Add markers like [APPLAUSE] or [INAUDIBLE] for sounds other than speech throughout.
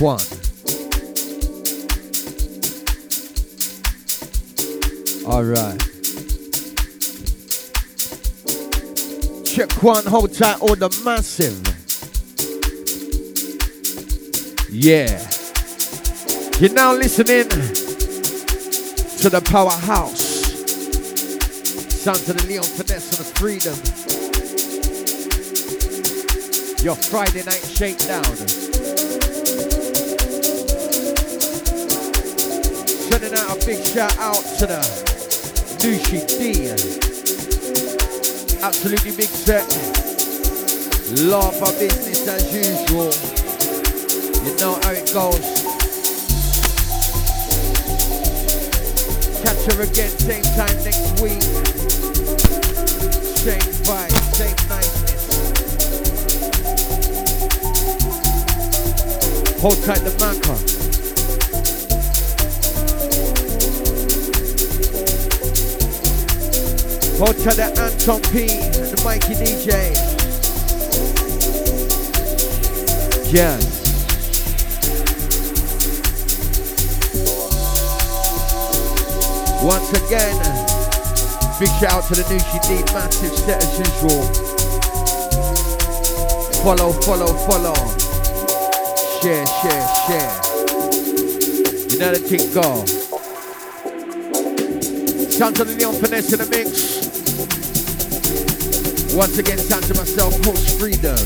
One. All right. Check one, hold tight, all the massive. Yeah. You're now listening to the powerhouse. Sons of the Leon Finesse and the 3Dom. Your Friday night shakedown. Sending out a big shout out to the Nushi D. Absolutely big set. Love for business as usual. You know how it goes. Catch her again, same time next week. Same vibe, same niceness. Hold tight the maca. Hold to the Anton P, the Mikey DJ. Yeah. Once again, big shout out to the new D, massive set as usual. Follow, follow, follow. Share, share, share. You know the thing go. Sounds of the Leon Finesse in the mix. Once again, time to myself, post 3Dom.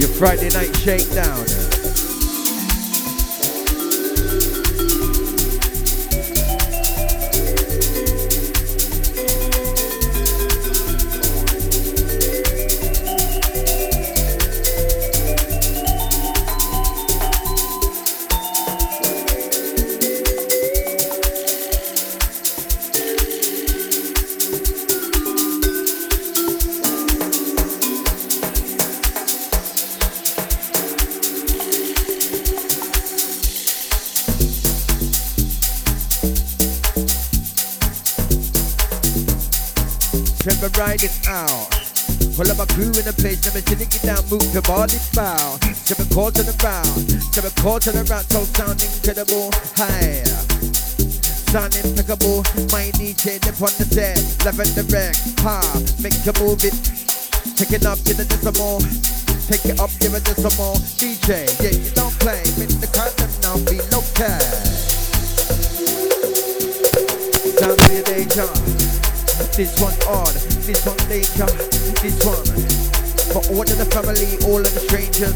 Your Friday night shakedown. Crew in the place, never sitting it down, move the body bow. Seven chords on the round, seven chords on the round, so sound incredible. High. Sound impeccable, my DJ dip on the set, in the wreck, ha, make you move it, take it up, give it just some more, take it up, give it just some more, DJ, yeah, you don't play, make the concept now be local. Sound of your danger. This one on, this one later, this one for all of the family, all of the strangers.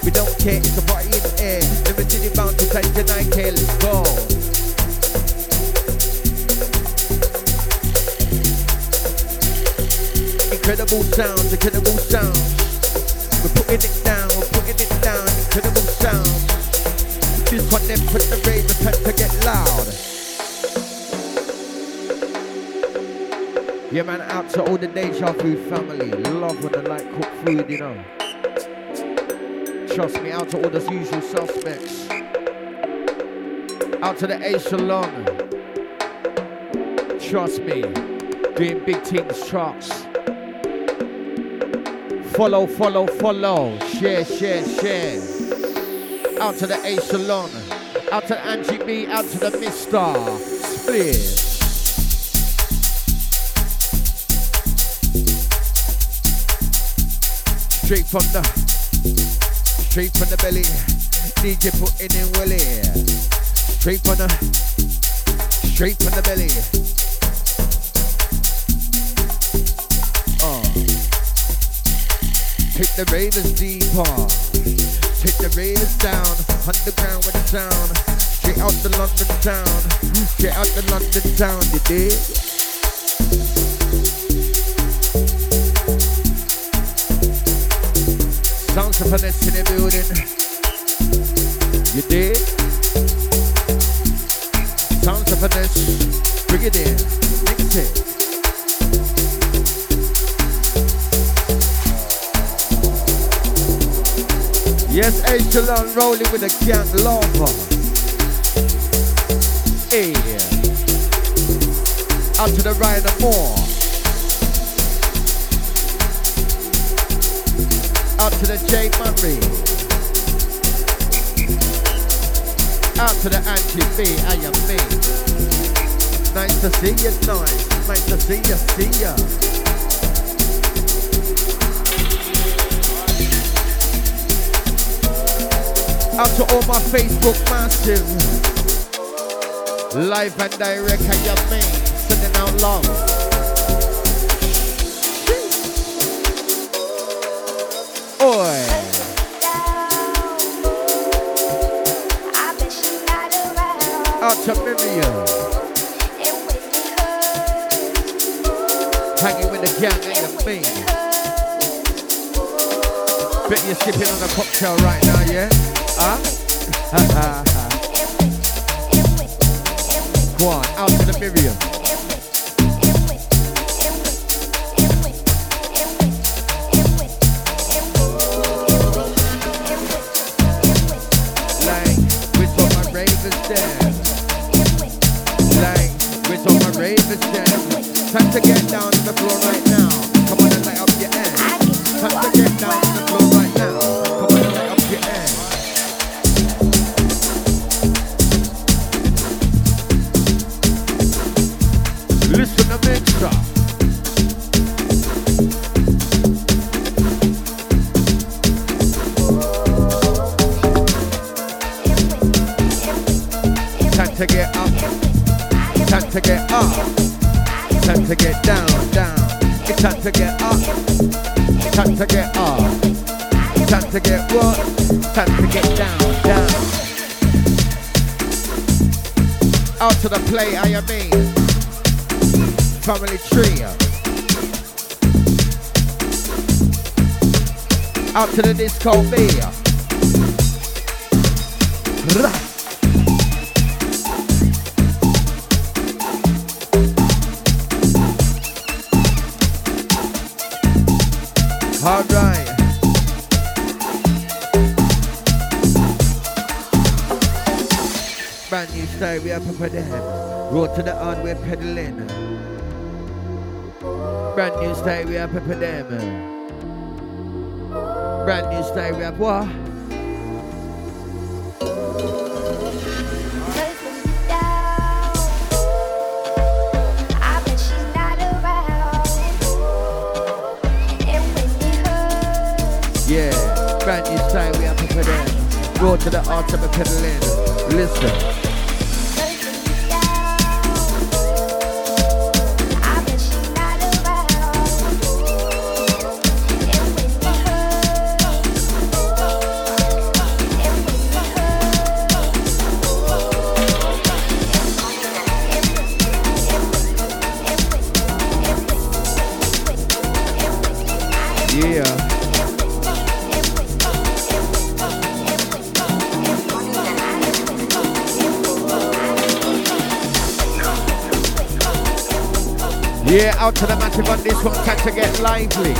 We don't care, it's a party in the air. Limited bound to take tonight, okay, let's go. Incredible sounds, incredible sounds. We're putting it down, we're putting it down. Incredible sounds. This one then put the rave, the to get loud. Yeah, man, out to all the Deja Food family. Love when they like cook food, you know. Trust me, out to all the usual suspects. Out to the A. Trust me, doing big things, trucks. Follow, follow, follow. Share, share, share. Out to the A. Out to Angie B. Out to the Mr. Split. Straight from the, straight from the belly. DJ putting in willy. Straight from the, straight from the belly. Uh. Take the ravens deeper. take the raiders down. Underground with the sound. Straight out the London town. Straight out the London town, you dig? Sounds of in the building. You did? Sounds of finesse. Bring it in. Mix it. Yes, Echelon rolling with a gang lover. Hey. Out to the right and more. To the J Murray. Out to the Angie B. I am me. Nice to see you, nice. Nice to see you, see ya. Out to all my Facebook massive. Live and direct, I am me. Sending out love. You're sipping on a cocktail right now, yeah? Huh? [LAUGHS] Go out to the Miriam. What? Time to get down, down. Out to the play, I mean. Family tree. Out to the disco beer. Style, we are for them. Road to the hard, we're pedaling. Brand new style, we are for them. Brand new style, we have what? Yeah, brand new style, we are for them. Road to the hard, we're pedaling. Listen. Yeah, out to the massive on this one, time to get lively.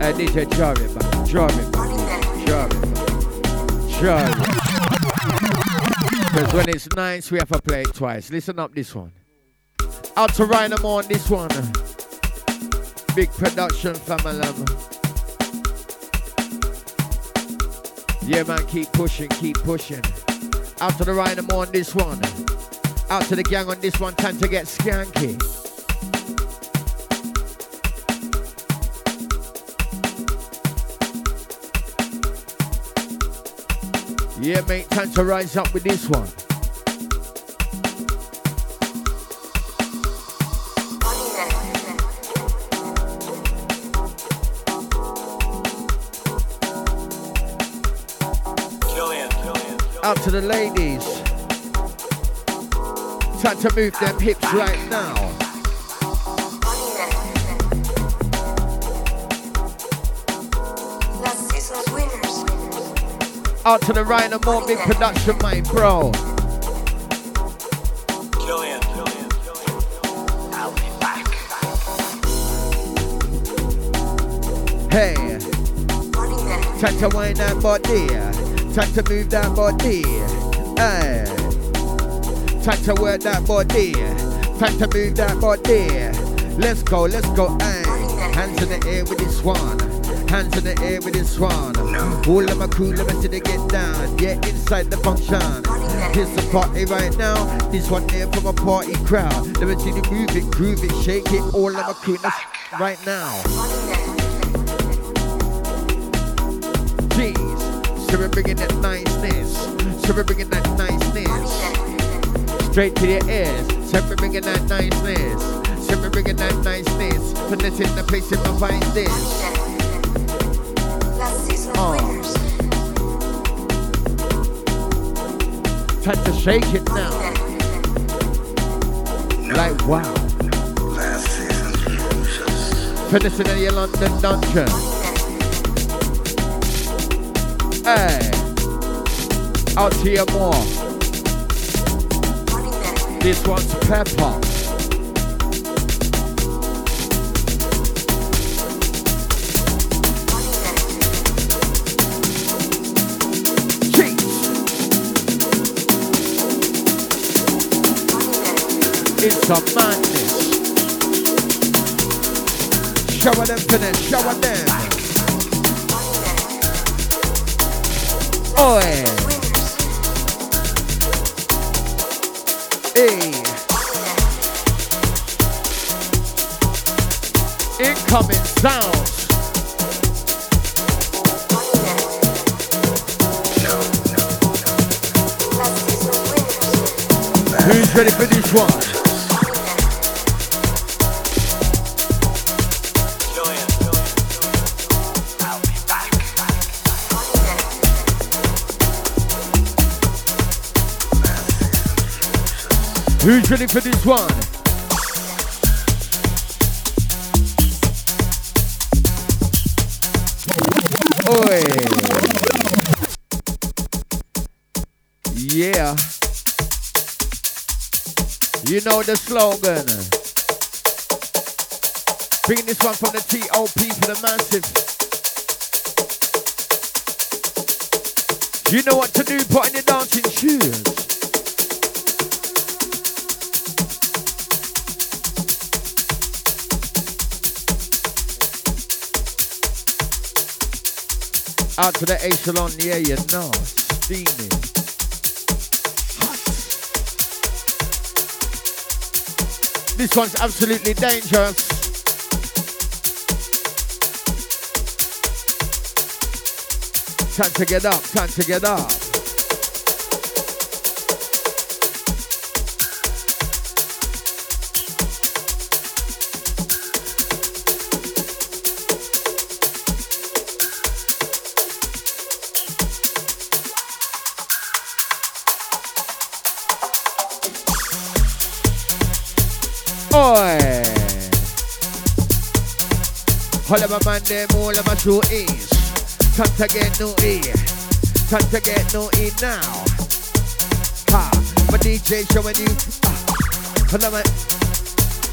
Uh, DJ, drive it back, drive it back, drive it back, drive it Because when it's nice, we have to play it twice. Listen up this one. Out to Rhino on this one. Big production family. Yeah, man, keep pushing, keep pushing. Out to the Rhino on this one. Out to the gang on this one, time to get skanky. Yeah, mate, time to rise up with this one. Out to the ladies. Time to move them hips right now. Out to the Rhino More Big Production, my bro. Killian, Ali, back. Hey, time to wind that body, time to move that body. Hey, time to work that body, time to move that body. Let's go, let's go. Hey, hands in the air with this one. Hands in the air with this one. All of my crew, let me see they get down. Yeah, inside the function. Here's the party right now. This one here for my party crowd. Let me see you move it, groove it, shake it. All of my crew right now. Jeez, so we're bringing that niceness. So we're bringing that niceness. Straight to your ears. So we're bringing that niceness. So we're bringing that niceness. Finessing the place in my find this. Uh. Oh. Time to shake it now. Like wow. Finishing in your London dungeon. Hey. Out to your more. This one's pepper. It's a madness. Shower them finish, shower them. Oi. Hey. Incoming sounds. Who's ready for this one? Who's ready for this one? Oi. Yeah. You know the slogan. Bring this one from the TOP for the massive. You know what to do, put your dancing shoes. Out to the echelon, yeah, you know. Steamy. Hot. This one's absolutely dangerous. Time to get up, time to get up. Them, all of my is. Time to get no E. Time to get no E now. Ha, my DJ showing you. Ah. All of my,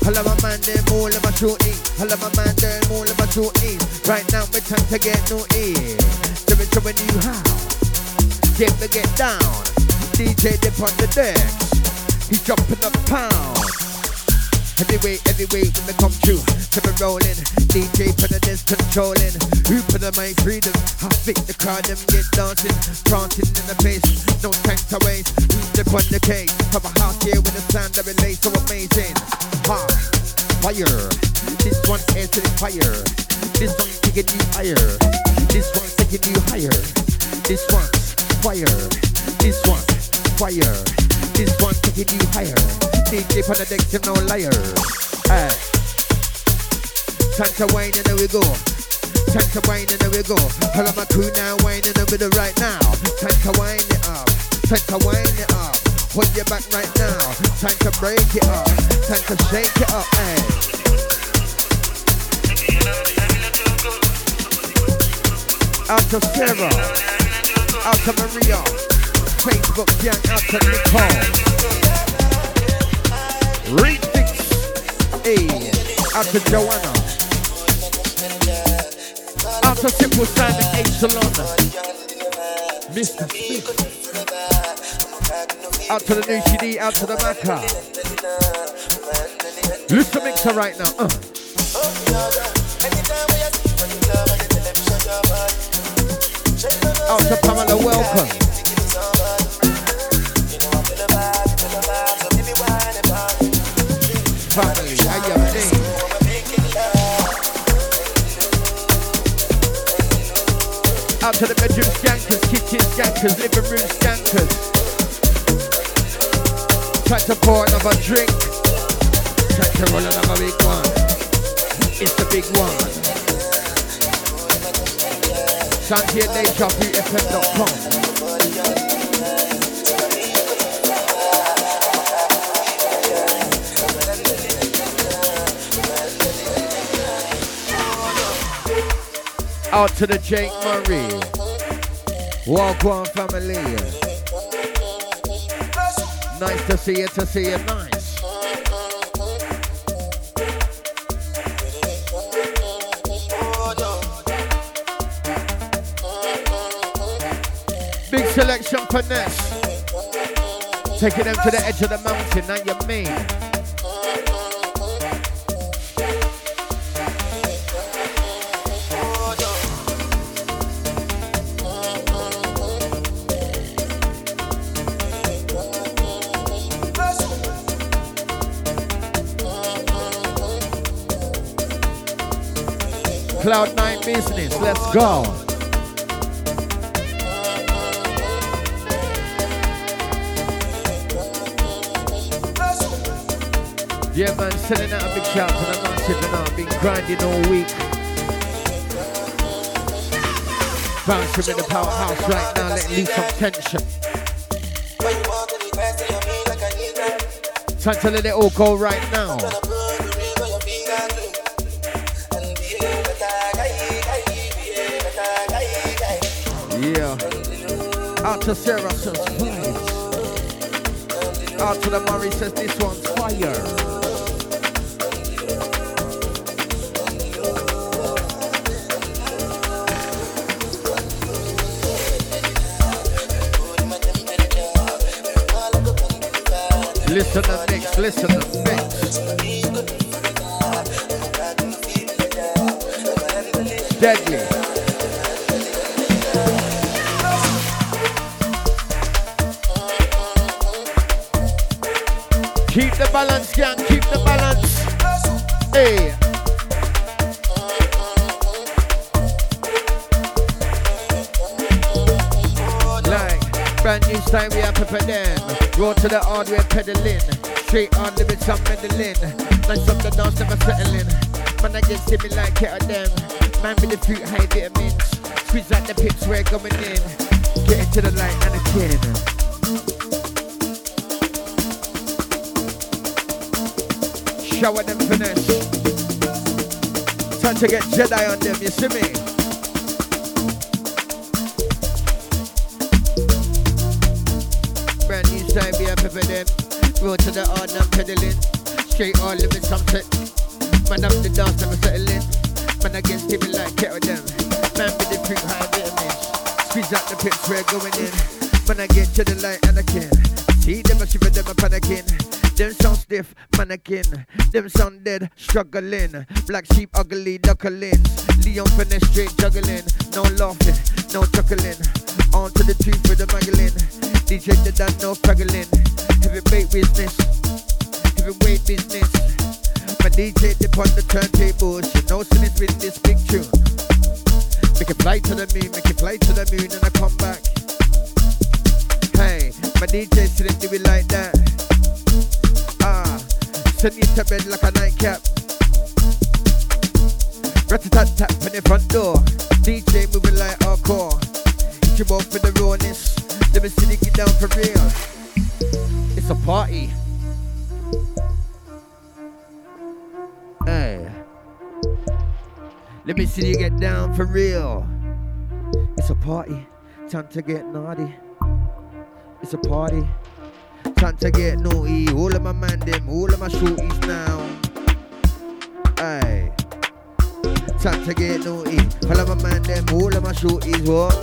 all of my man them, all of my true E. All of my man them, all of my E. Right now, we time to get no E. So we showing you how. Get to get down. DJ dip on the decks. He's dropping a pound. Anyway, anyway, when they come through, to me rolling. DJ for the dance controlling. For the my freedom? I think the crowd them get dancing, prancing in the face. No time to waste. The on the cake? Have a house here with the sound that relates so amazing. Ha, fire. This one is to the fire. This one's taking you higher. This one's taking you higher. This one's fire. This one's fire. This one's taking you higher. DJ for the deck, no liar. Hey. Time to wine and there we go. Time to wine and there we go. Got my crew now whining over the right now. Time to wine it up. Time to wind it up. Hold your back right now. Time to break it up. Time to shake it up, hey. Out to Sarah. Out to Maria. Facebook gang out to Nicole. Refix. Hey. Out to Joanna. To Simple Simon H. Salon. Mr. Smith. Out to the new CD, out to the Maca. Listen mixer right now. Uh. Out to Pamela, welcome. Skankers, living room skankers. Try to pour another drink. Try to roll another big one. It's the big one. Santia Nature, BFM.com. Out to the Jake Murray. Walk on family. Nice to see you, to see you, nice. Big selection finesse. Taking them to the edge of the mountain, now you mean. Cloud Nine business. Let's go. Yeah, man, sending out a big shout to the massive and I've been grinding all week. Bouncing in the powerhouse right now, letting loose some tension. Time to let it all go right now. Out to Sarah says vibes. Out to the Murray says this one's fire. Listen and mix, listen and mix. Go to the hard, we're pedaling. Straight on, limits, I'm meddling. Nice up the dance, never settling. Man, I get me like it of them. Man with the fruit, high vitamins. Squeeze out the pips, we're going in. Get into the light and kin. shower them finesse. Time to get Jedi on them, you see me? Them. Road to the hard, I'm pedaling. Straight all living I'm set. Man up the dance, I'm settling. Man against him like kettle them. Man with the fruit, high vitamins. Squeeze out the pips, we're going in. Man I get to the light and I can. See them, I shiver them, I'm panicking. Them sound stiff, mannequin. Them sound dead, struggling. Black sheep, ugly, duckling. Leon finesse, straight juggling. No laughing, no chuckling. On to the truth with the magazine. DJ the done, no struggling. Heavyweight business, heavyweight business. My DJ dip on the turntables. You know, it with this big tune. Make it fly to the moon, make it fly to the moon, and I come back. Hey, my DJ didn't do it like that. Ah, send you to bed like a nightcap. Rat-a-tat tap on the front door. DJ moving like hardcore. Hit you both for the rawness. Let me see you get down for real. It's a party. Hey. Let me see you get down for real. It's a party. Time to get naughty. It's a party. Time to get naughty. All of my man them, all of my shorties now. Hey. Time to get naughty. All of my man them, all of my shorties, what?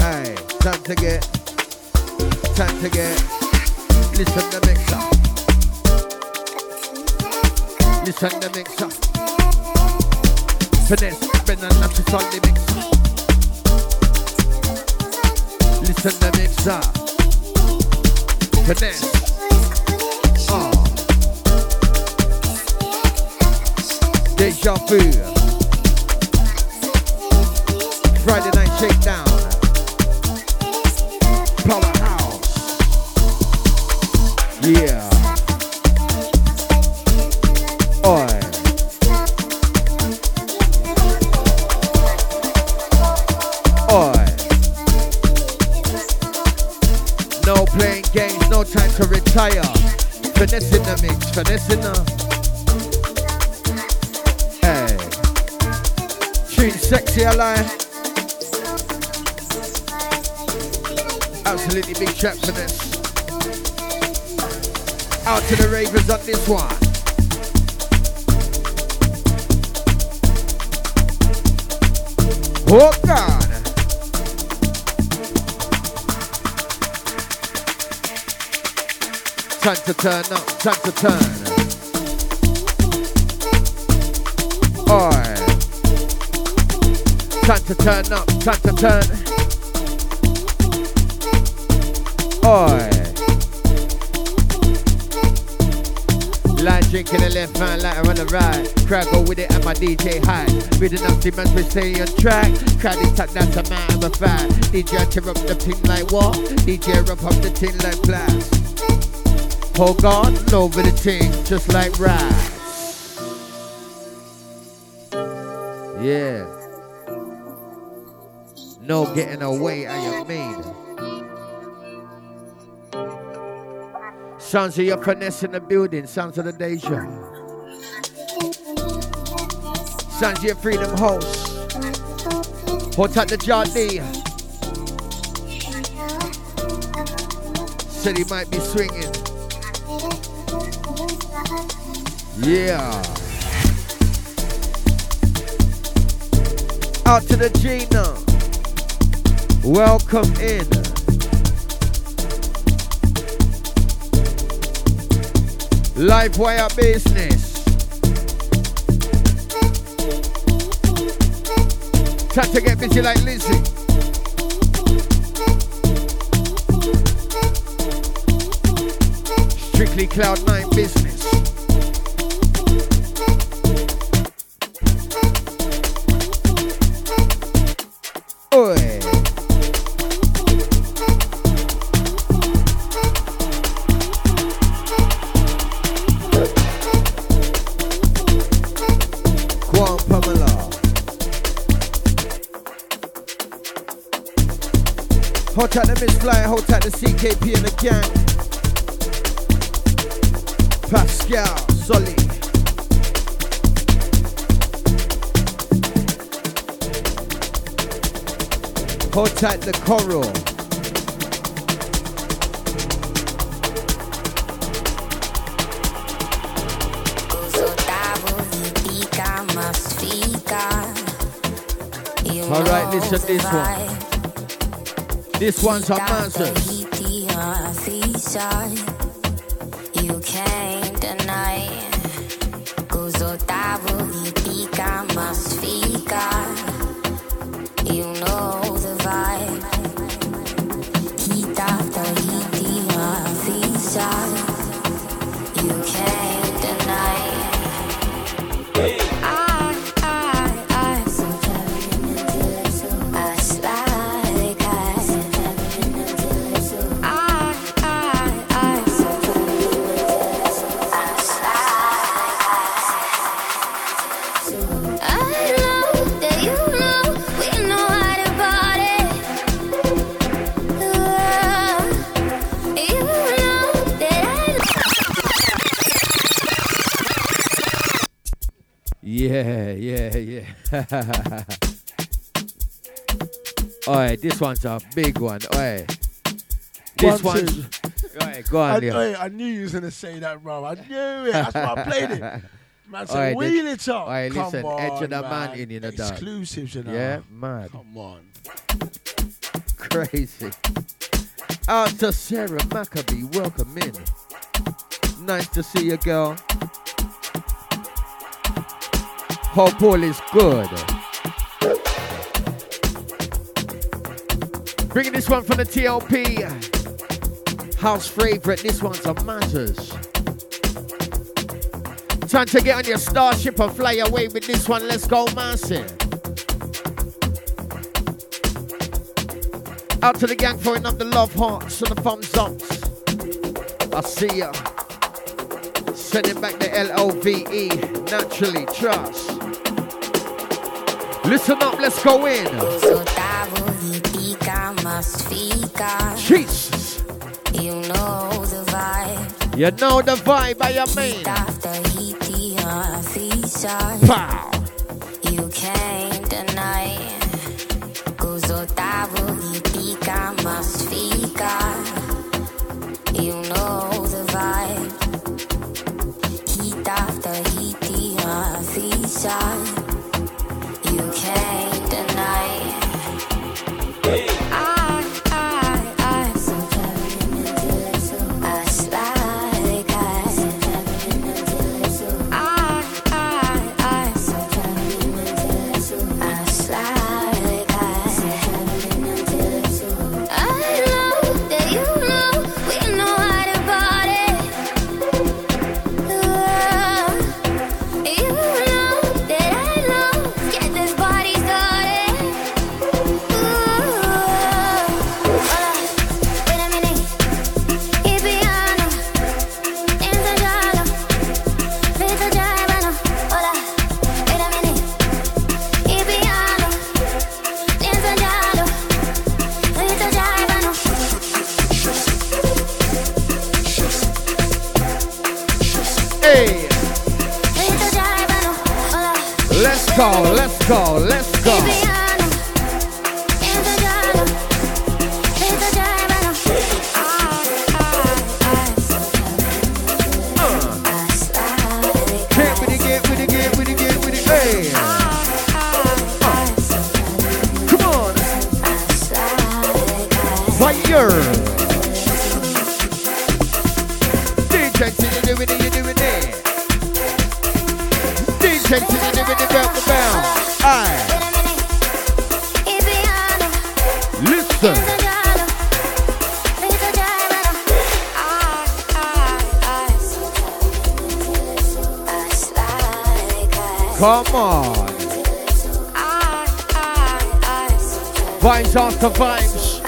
Hey. Time to get. Time to get. Listen to mixer. Listen to mixer. Finesse, spin and knock it on the mixer. Listen to mixer. Finesse. Ah. Deja vu. Friday night shakedown. Powerhouse. Yeah. Oi. Time to retire. Finessing the mix, finessing the. Hey. Tune sexy alive. Absolutely big trap this. Out to the ravers on this one. Oh God. Time to turn up, time to turn. Oi. Time to turn up, time to turn. Oi. Line drinking the left hand, lighter on the right. Crowd go with it and my DJ high. With enough demands we stay on track. Crowd is tucked, that's a matter of fact. DJ tear up the team like what? DJ rub up the team like blast. Hold on, over the team, just like rats. Yeah. No getting away, I you mean. Sounds of your finesse in the building, sounds of the deja. Sounds of your 3Dom host. Hold tight the Jardine. Said he might be swinging. Yeah. Out to the Gina. Welcome in. Life wire business. Time to get busy like Lizzie. Strictly Cloud 9 CKP and the gang. Pascal, Solly. Hold tight the coral. All right, listen this one. This one's on Mansus. You [LAUGHS] Oi, this one's a big one. Oi. This One, one's. Oi, go I, on. I, I knew you was gonna say that, bro. I knew it. That's why I played it. [LAUGHS] Man said, then- wheel it up. alright, Come listen, on, Edge of the man. in you know, dog. Exclusives, you know. Yeah, man. Come on. Crazy. Out to Sarah Maccabee, welcome in. Nice to see you, girl. Hope all is good. Bringing this one from the TLP. House favorite. This one's a Matters. Time to get on your starship and fly away with this one. Let's go, massive. Out to the gang throwing up the love hearts and the thumbs ups. I see ya. Sending back the L-O-V-E. Naturally, trust. Listen up, let's go in. Jesus. You know the vibe. You know the vibe I mean. After heat, the feature. Pow. You can't deny. Kuzotavo hitika masfika. You know the vibe. Heat after heat, the feature. Vibes after vibes.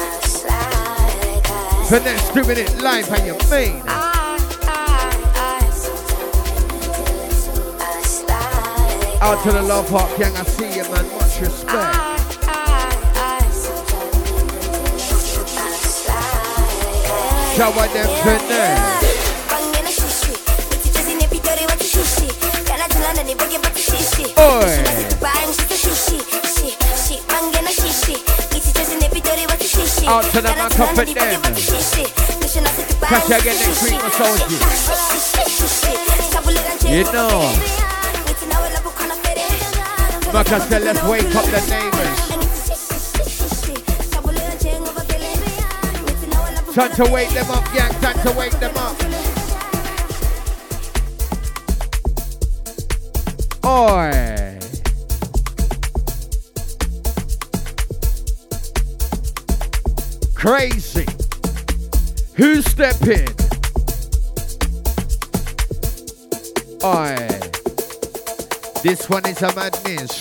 Finesse doing it live, how your mean? Out to the love heart gang, I see you, man. Much respect. Shower them finesse. Out to the man, come for them. Catch you again next week, I told you. Know. I said, let's wake up the neighbors. Time to wake them up, gang. Time to wake them up. Oi. Crazy. Who's stepping? Oi. This one is a madness.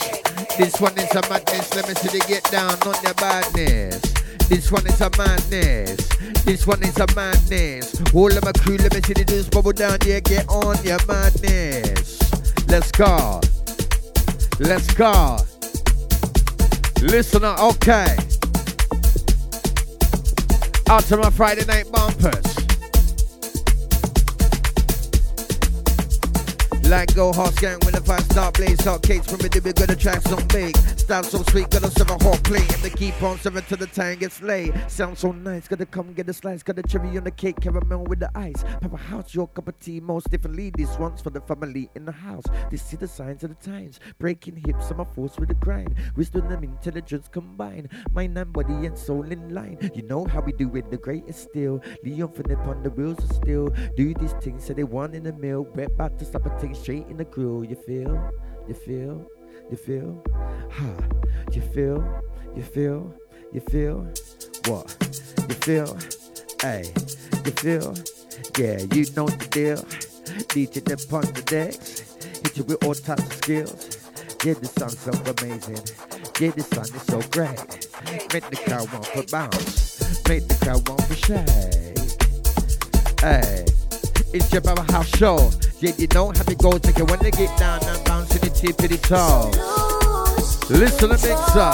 This one is a madness. Let me see the get down on your badness. This one is a madness. This one is a madness. All of my crew, let me see the dudes bubble down. Yeah, get on your madness. Let's go. Let's go. Listen up, okay. Out to my Friday night bumpers. Like go hot gang when the fire start blaze hot cakes from we gonna try some bake. Style so sweet, gotta serve a hot plate. And they keep on serving till the time gets late. Sounds so nice, gotta come get a slice. Got a cherry on the cake, caramel with the ice. Papa house, your cup of tea, most differently. This one's for the family in the house. They see the signs of the times. Breaking hips, I'm a force with the grind. Wisdom and intelligence combined. Mind and body and soul in line. You know how we do it, the greatest still. Leon Philip on the wheels of steel. Do these things that they want in the mill. We're about to stop and take straight in the grill. You feel? You feel? You feel? Ha. You feel? You feel? You feel? What? You feel? Hey. You feel? Yeah, you know the deal. DJ them on the decks. Hit you with all types of skills. Yeah, this sound so amazing. Yeah, this sound is so great. Make the crowd want for bounce. Make the crowd want for shake. Hey, it's your Powerhouse show. Yeah, you know how it go Take it when they get down and bounce to the tip of the toe. Listen to the mixer.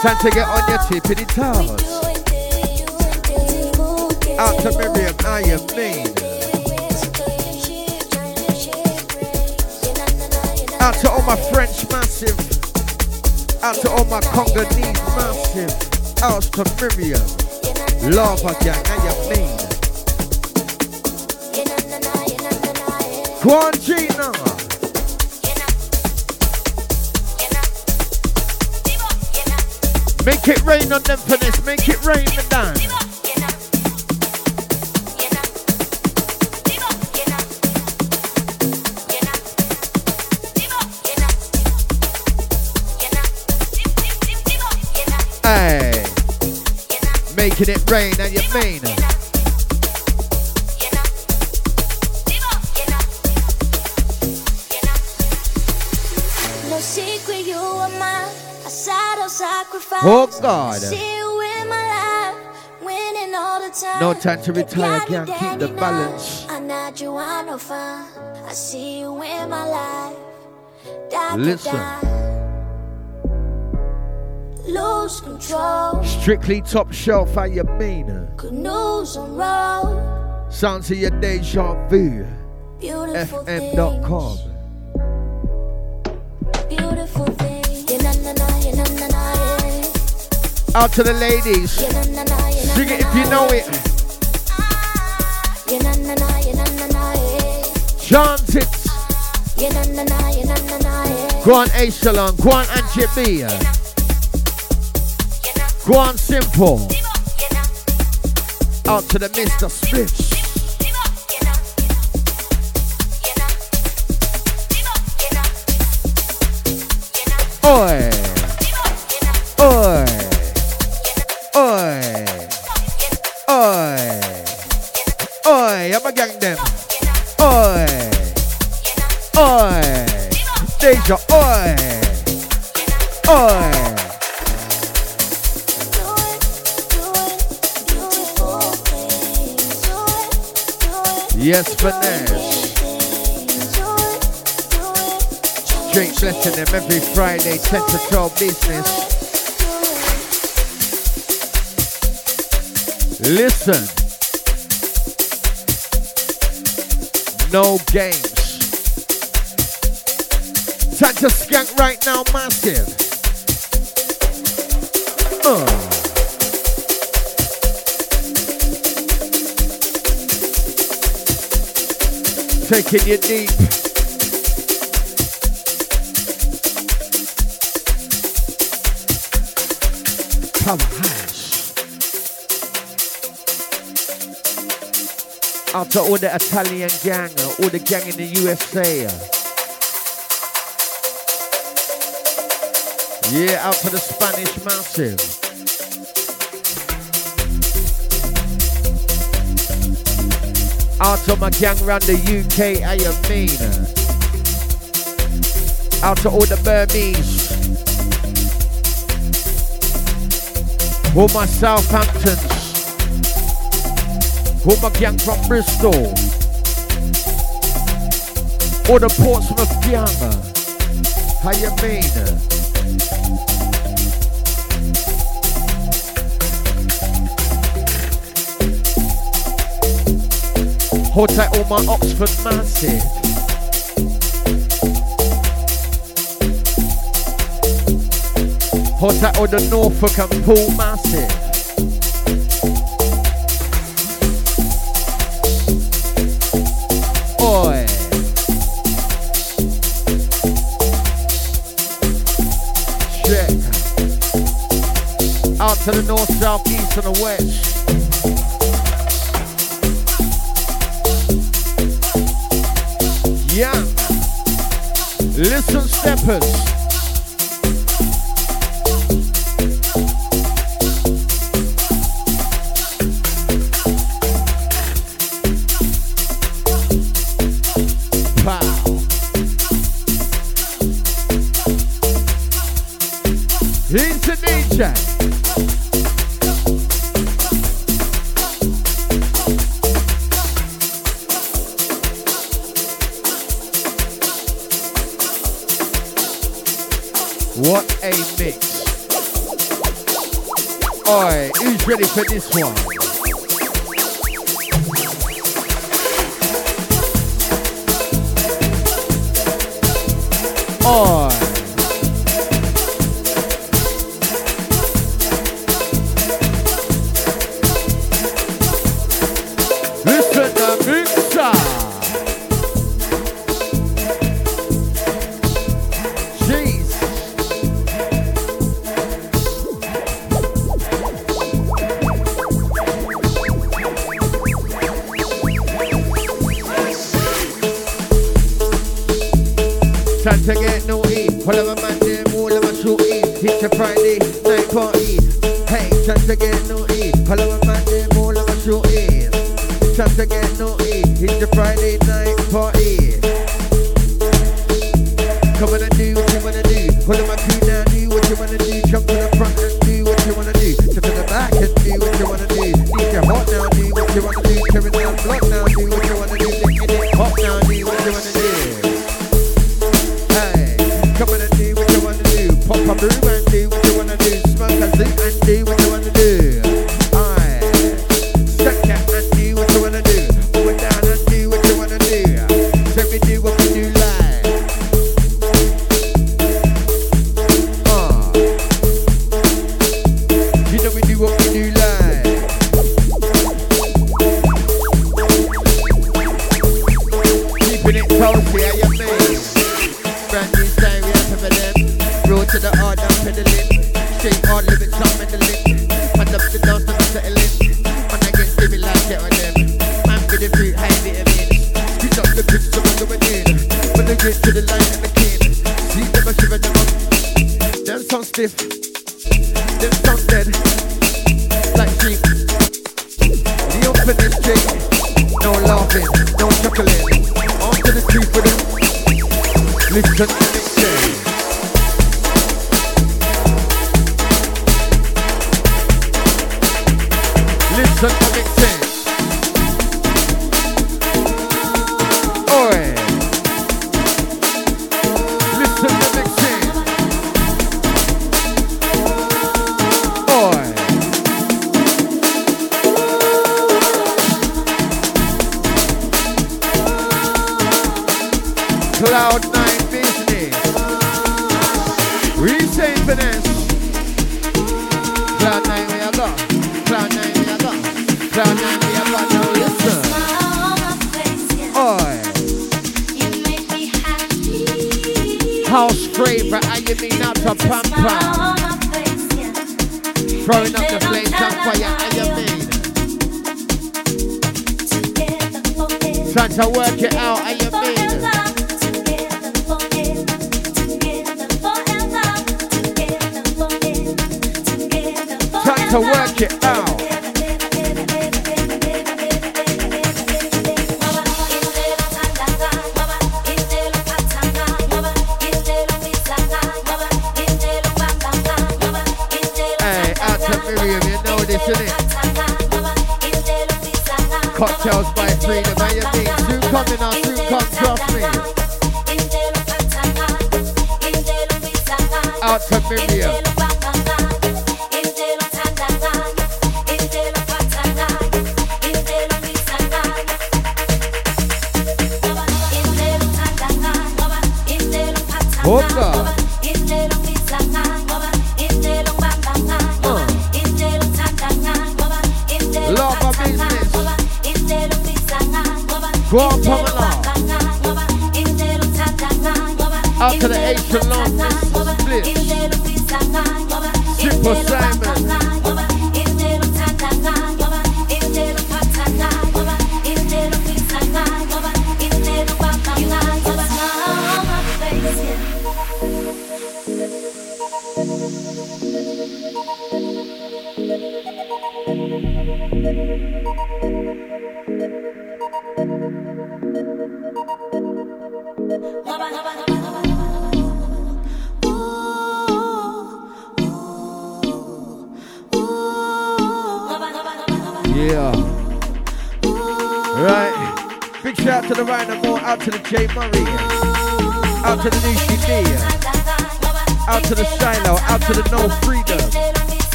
Time to get on your tip of the toes. Out to Miriam, I am mean. Out to all my French massive. Out to all my Congolese massive. Out to Miriam. Love again, I am mean. Guangina. Make it rain on them for this. Make it rain, madame. Hey, making it rain, and you mean? Oh, God. See you in my life, winning all the time. No time to retire, can't keep the balance. I not you want no fun. I see you in my life. Da, da, Listen. da. Lose control. Strictly top shelf, how you mean? Canoes on road. Sounds of your deja vu. Beautiful FM.com. Out to the ladies. Sing it if you know it. Chant it. Go on A Salon. Go on Angie B. Go on Simple. Out to the Mr. Oi. Oi. Yes, finesse. Straight blessing them every Friday, 10 to 12 business. Listen. No games. Time to skank right now, massive. Uh. Taking you deep. Powerhouse. Out to all the Italian gang, all the gang in the USA. Yeah, out to the Spanish massive. Out to my gang around the UK, I am mean. Out to all the Burmese. All my Southamptons. All my gang from Bristol. All the Portsmouth gang. How you mean? Hold tight all my Oxford massive. Hold tight all the Norfolk and Pool massive. Check. Out to the north, south, east and the west. Yeah. Listen, steppers. for this one. and D with the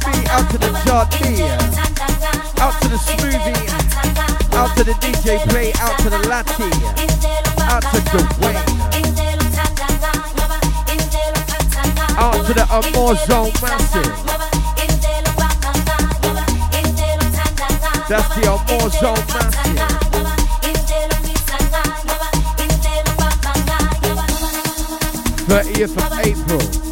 B, out to the Jar D, out to the Smoothie, out to the DJ Play, out to the Lati, out to Dwayne, out to the Amor Zone. That's the Amor Zone. 30th of April.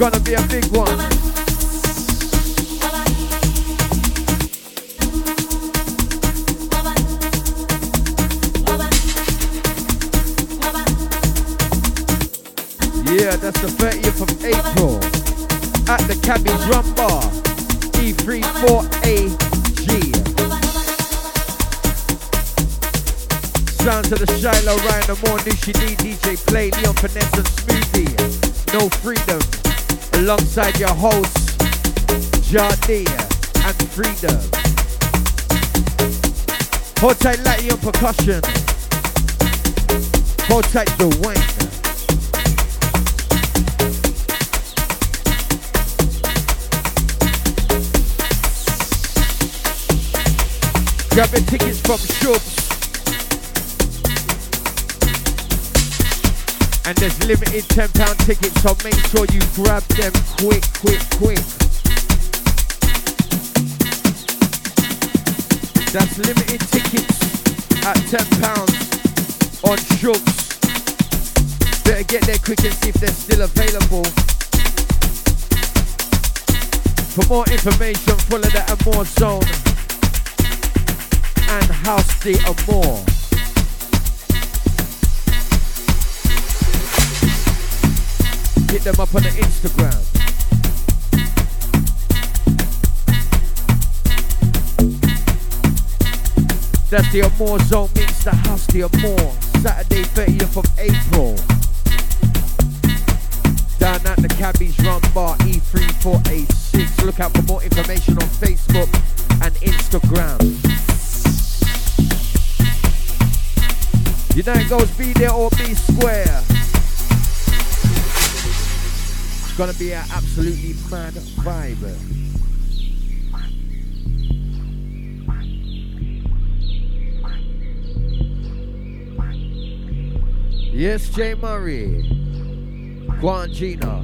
Gonna be a big one. Yeah, that's the 30th of April at the Cabby's Rum Bar, E34AG. Sounds of the Shiloh Rhino, more Nishi D, DJ Play, Leon Finesse and Smoothie. No 3Dom, alongside your hosts, Jardia and 3Dom. Hold tight Latty on percussion. Hold tight Dwayne. Grab your tickets from Shubs. And there's limited £10 tickets, so make sure you grab them quick, quick, quick. That's limited tickets at £10 on Shubs. Better get there quick and see if they're still available. For more information, follow the Amor Zone and House the Amor. Hit them up on the Instagram. That's the Amor Zone meets the House the Amor. Saturday, 30th of April. Down at the Cabbies Run Bar E3486. Look out for more information on Facebook and Instagram. You know it goes be there or be square. Gonna be an absolutely mad vibe. Yes, Jay Murray. Guan Gina.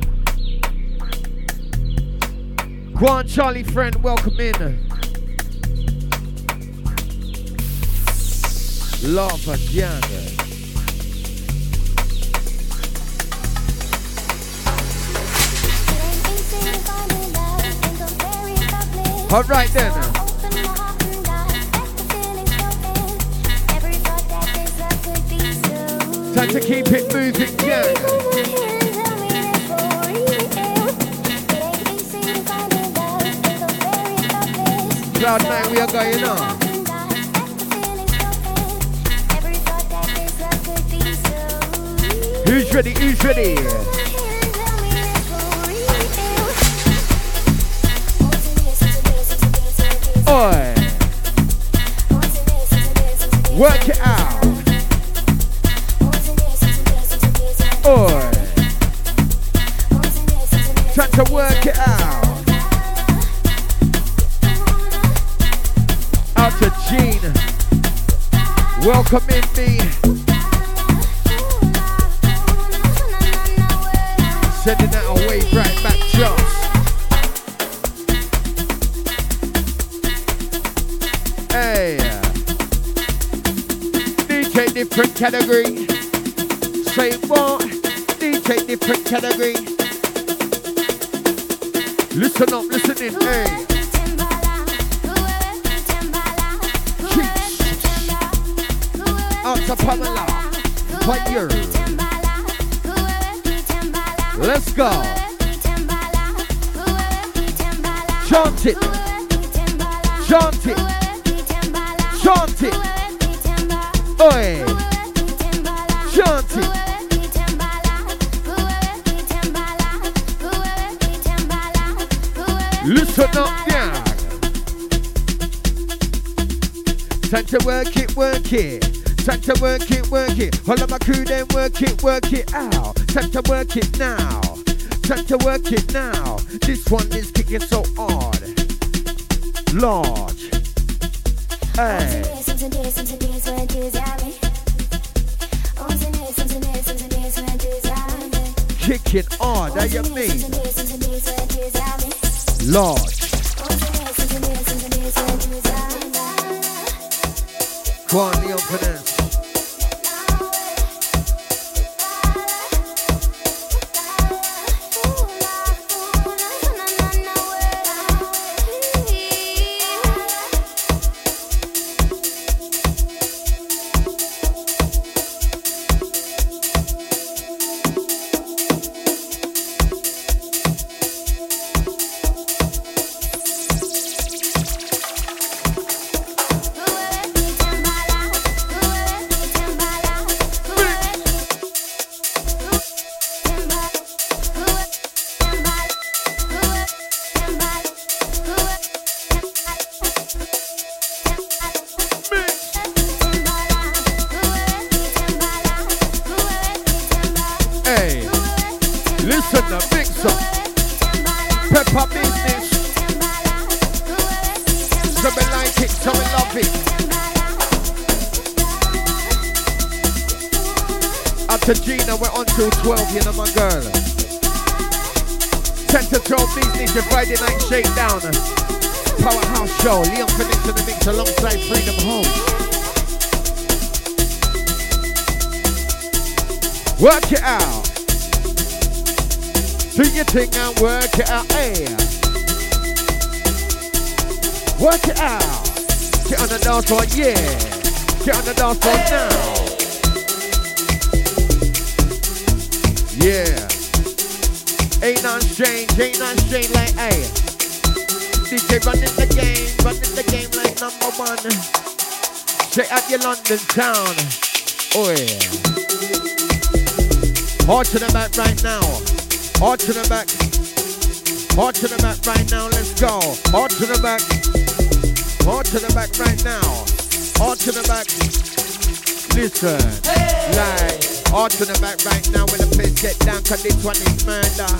Guan Charlie friend, welcome in. Lava Diana. All right then. Time to keep it moving, yeah. Cloud nine, we are going on. Who's ready? Who's ready? Oi, work it out. Oi, try to work it out. Out to Gene. Welcome in me. Category. Work it, out. Time to work it now. Time to work it now. This one is to the back. Hard to the back right now. Let's go. Hard to the back. Hard to the back right now. Hard to the back. Listen. Like. Hard to the back right now the place get down. Cause this one is murder.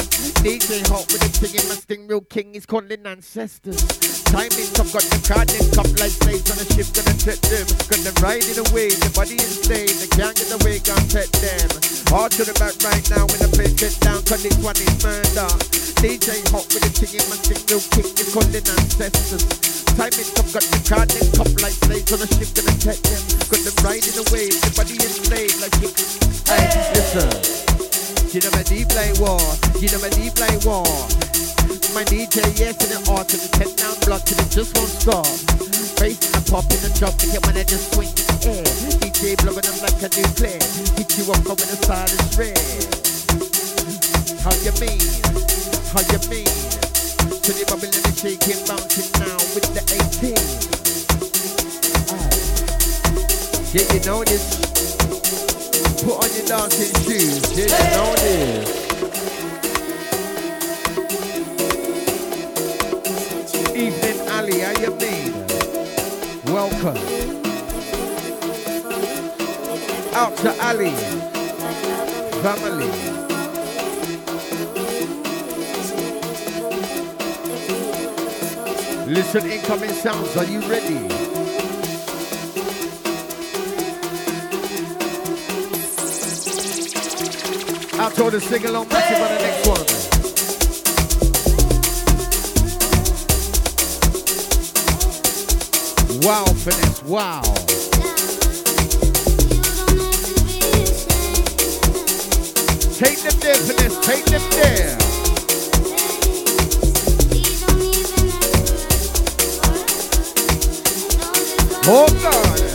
DJ hot with the thing in my sting. Real king is calling ancestors. Timing, I've got the crowd in cup like slaves on a ship. Gonna set them. Gonna ride it away. The body insane. They can't get away. Gonna set them. Hard to the back right now when the place get down, cause this one is murder. DJ hot with the thing in my real king is calling ancestors. Timing up, got the card in cup like slaves on a ship, gonna take them. Them riding away, the body is slave like it. Hey, listen. You know my deep like war, you know my deep like war. My DJ, yes, in the art, to the 10 down block, till it just won't stop. Facing a pop in the drop, to when I just swing in the air. DJ blowing them like a nuclear. Hit you up when the side is red. How you mean? How you mean? To the bubble and the shaking, bouncing now with the 18. Aye. Yeah, you know this. Put on your dancing shoes. Yeah, you know this. Evening Ali, how you mean? Welcome. Out to Ali. Family. Listen, incoming sounds. Are you ready? To all the sing along massive on the next one. Wow, finesse, wow. Take them there, finesse, take them there. Oh God.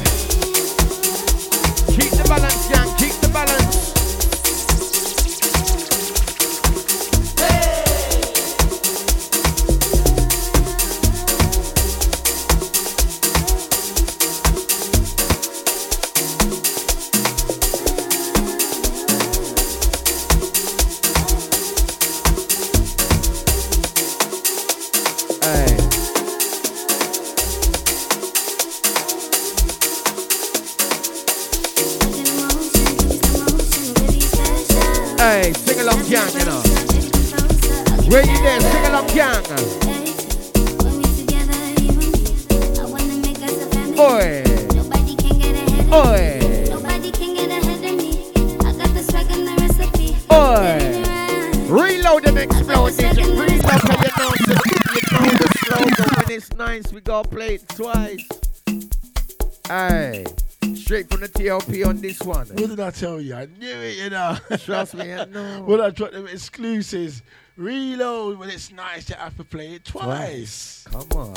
[LAUGHS] Trust me, know. when I dropped them exclusives, reload when it's nice, you have to play it twice. Come on.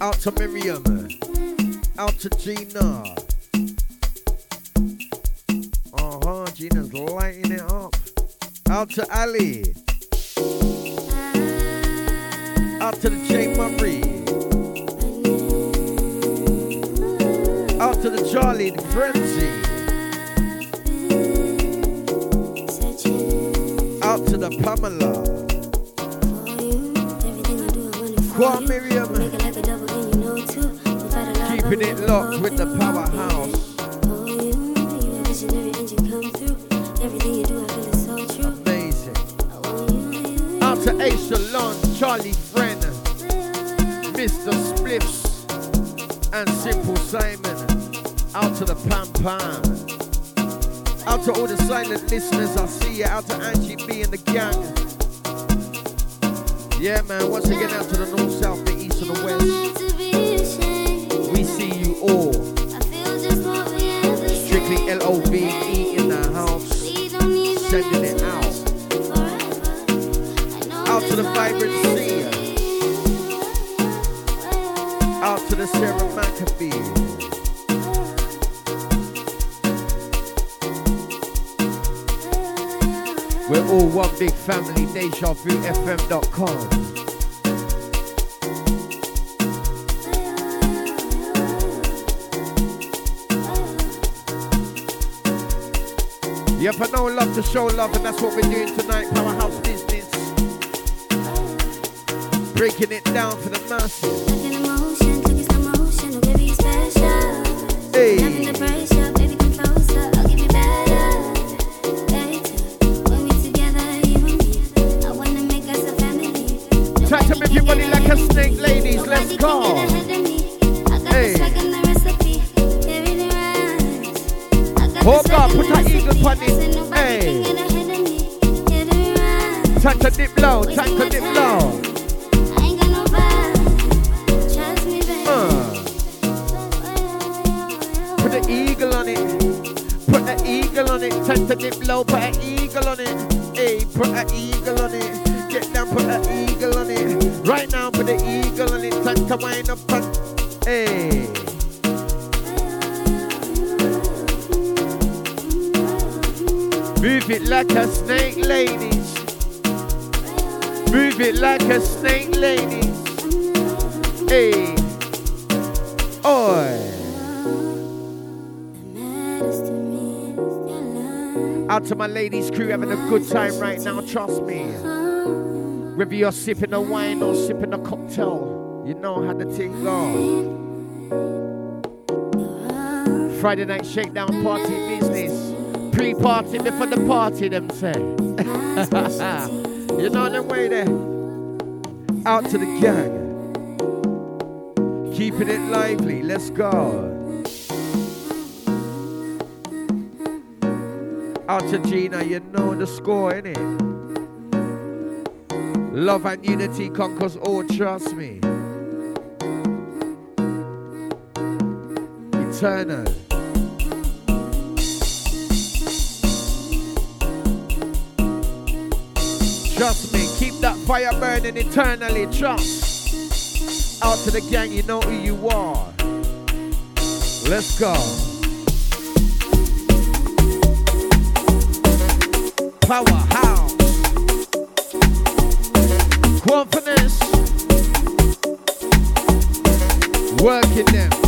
Out to Miriam. Out to Gina. Uh huh, Gina's lighting it up. Out to Ali. Out to the J Murray. To the Charlie the Frenzy. Out to the Pamela. Qua Miriam. Keeping it locked with the powerhouse. To Ace Salon, Charlie Friend, Mr. Spliffs, and Simple Simon. Out to the Pam Pam. Out to all the silent listeners, I see you. Out to Angie B and the gang. Yeah, man. Once again, out to the north, south, the east, and the west. We see you all. Strictly L O V E in the house. Sending it out. Out to the vibrant sea. Out to the Sarah McAfee. All one big family, DejaVuFM.com. Yep, I know love to show love, and that's what we're doing tonight, Powerhouse Business. Breaking it down for the masses. Trust me. Whether you're sipping a wine or sipping a cocktail, you know how the thing goes. Friday night shakedown party business. Pre-party before the party, them say. [LAUGHS] you know the way there. Out to the gang. Keeping it lively. Let's go. Out to Gina, you know the score, innit? Love and unity conquers all, trust me. Eternal. Trust me, keep that fire burning eternally, trust. Out to the gang, you know who you are. Let's go. Working them.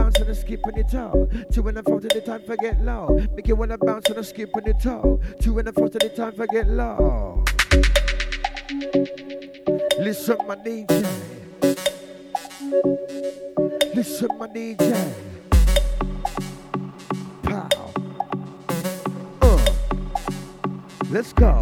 Skip on the skip in the top, to when i found the time forget low. Make you wanna bounce and a skip on your toe. Two and a four to the time for get low. Listen, my DJ. Listen, my DJ. Pow. Uh. Let's go.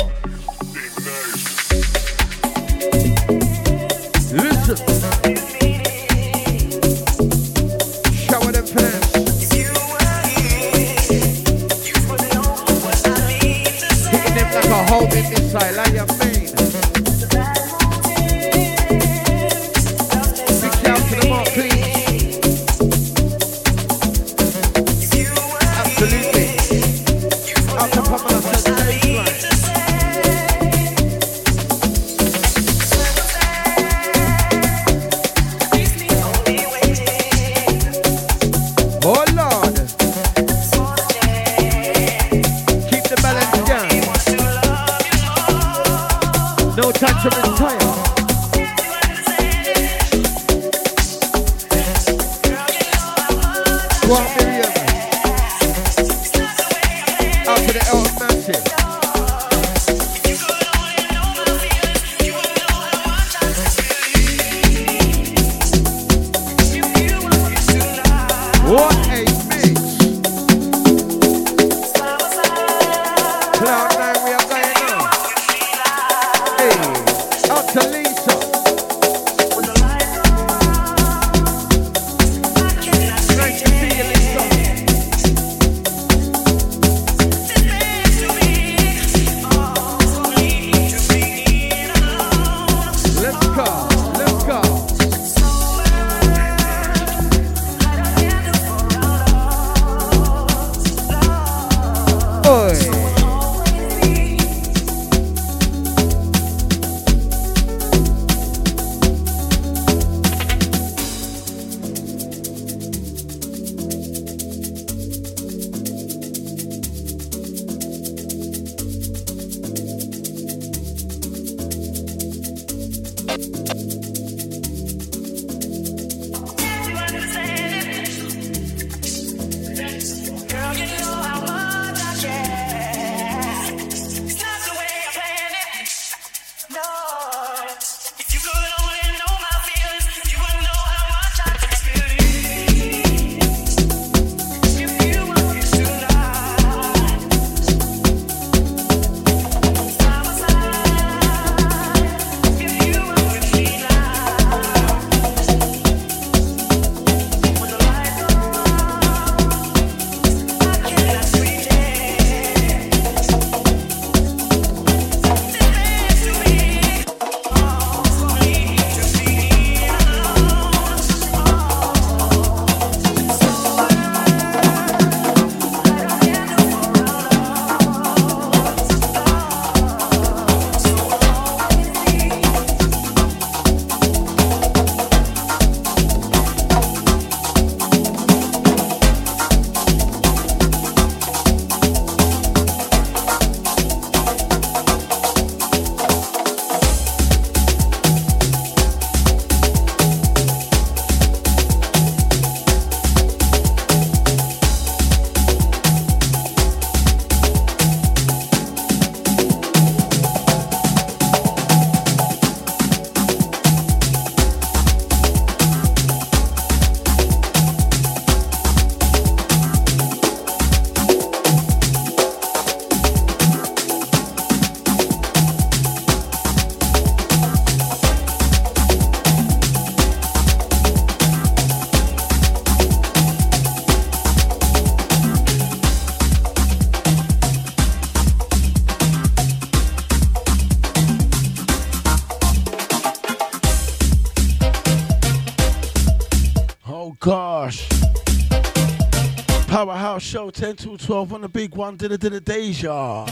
10 to 12 on the big one. Did it, did it, Deja.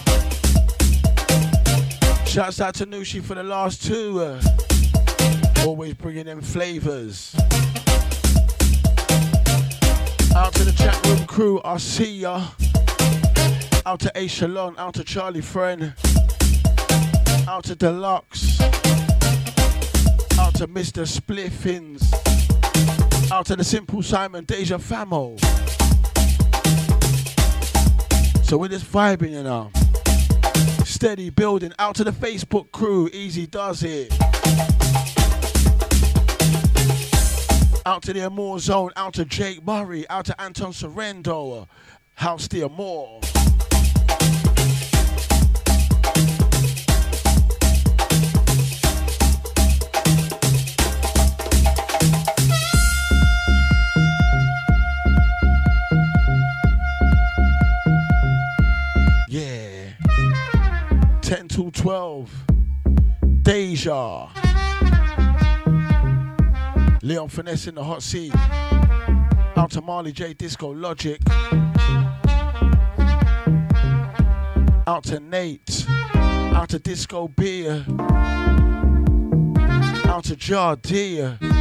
Shouts out to Nushi for the last two. Uh, always bringing them flavors. Out to the chat room crew, I see ya. Out to A Shalon, out to Charlie Friend. Out to Deluxe. Out to Mr. Spliffins. Out to the Simple Simon, Deja Famo. So we're just vibing, you um, know. Steady building. Out to the Facebook crew, Easy does it. Out to the Amore Zone, out to Jake Murray, out to Anton Sorrento, House D'Amour. Finesse in the hot seat. Out to Marley J Disco Logic. Out to Nate. Out to Disco B. Out to Jardia.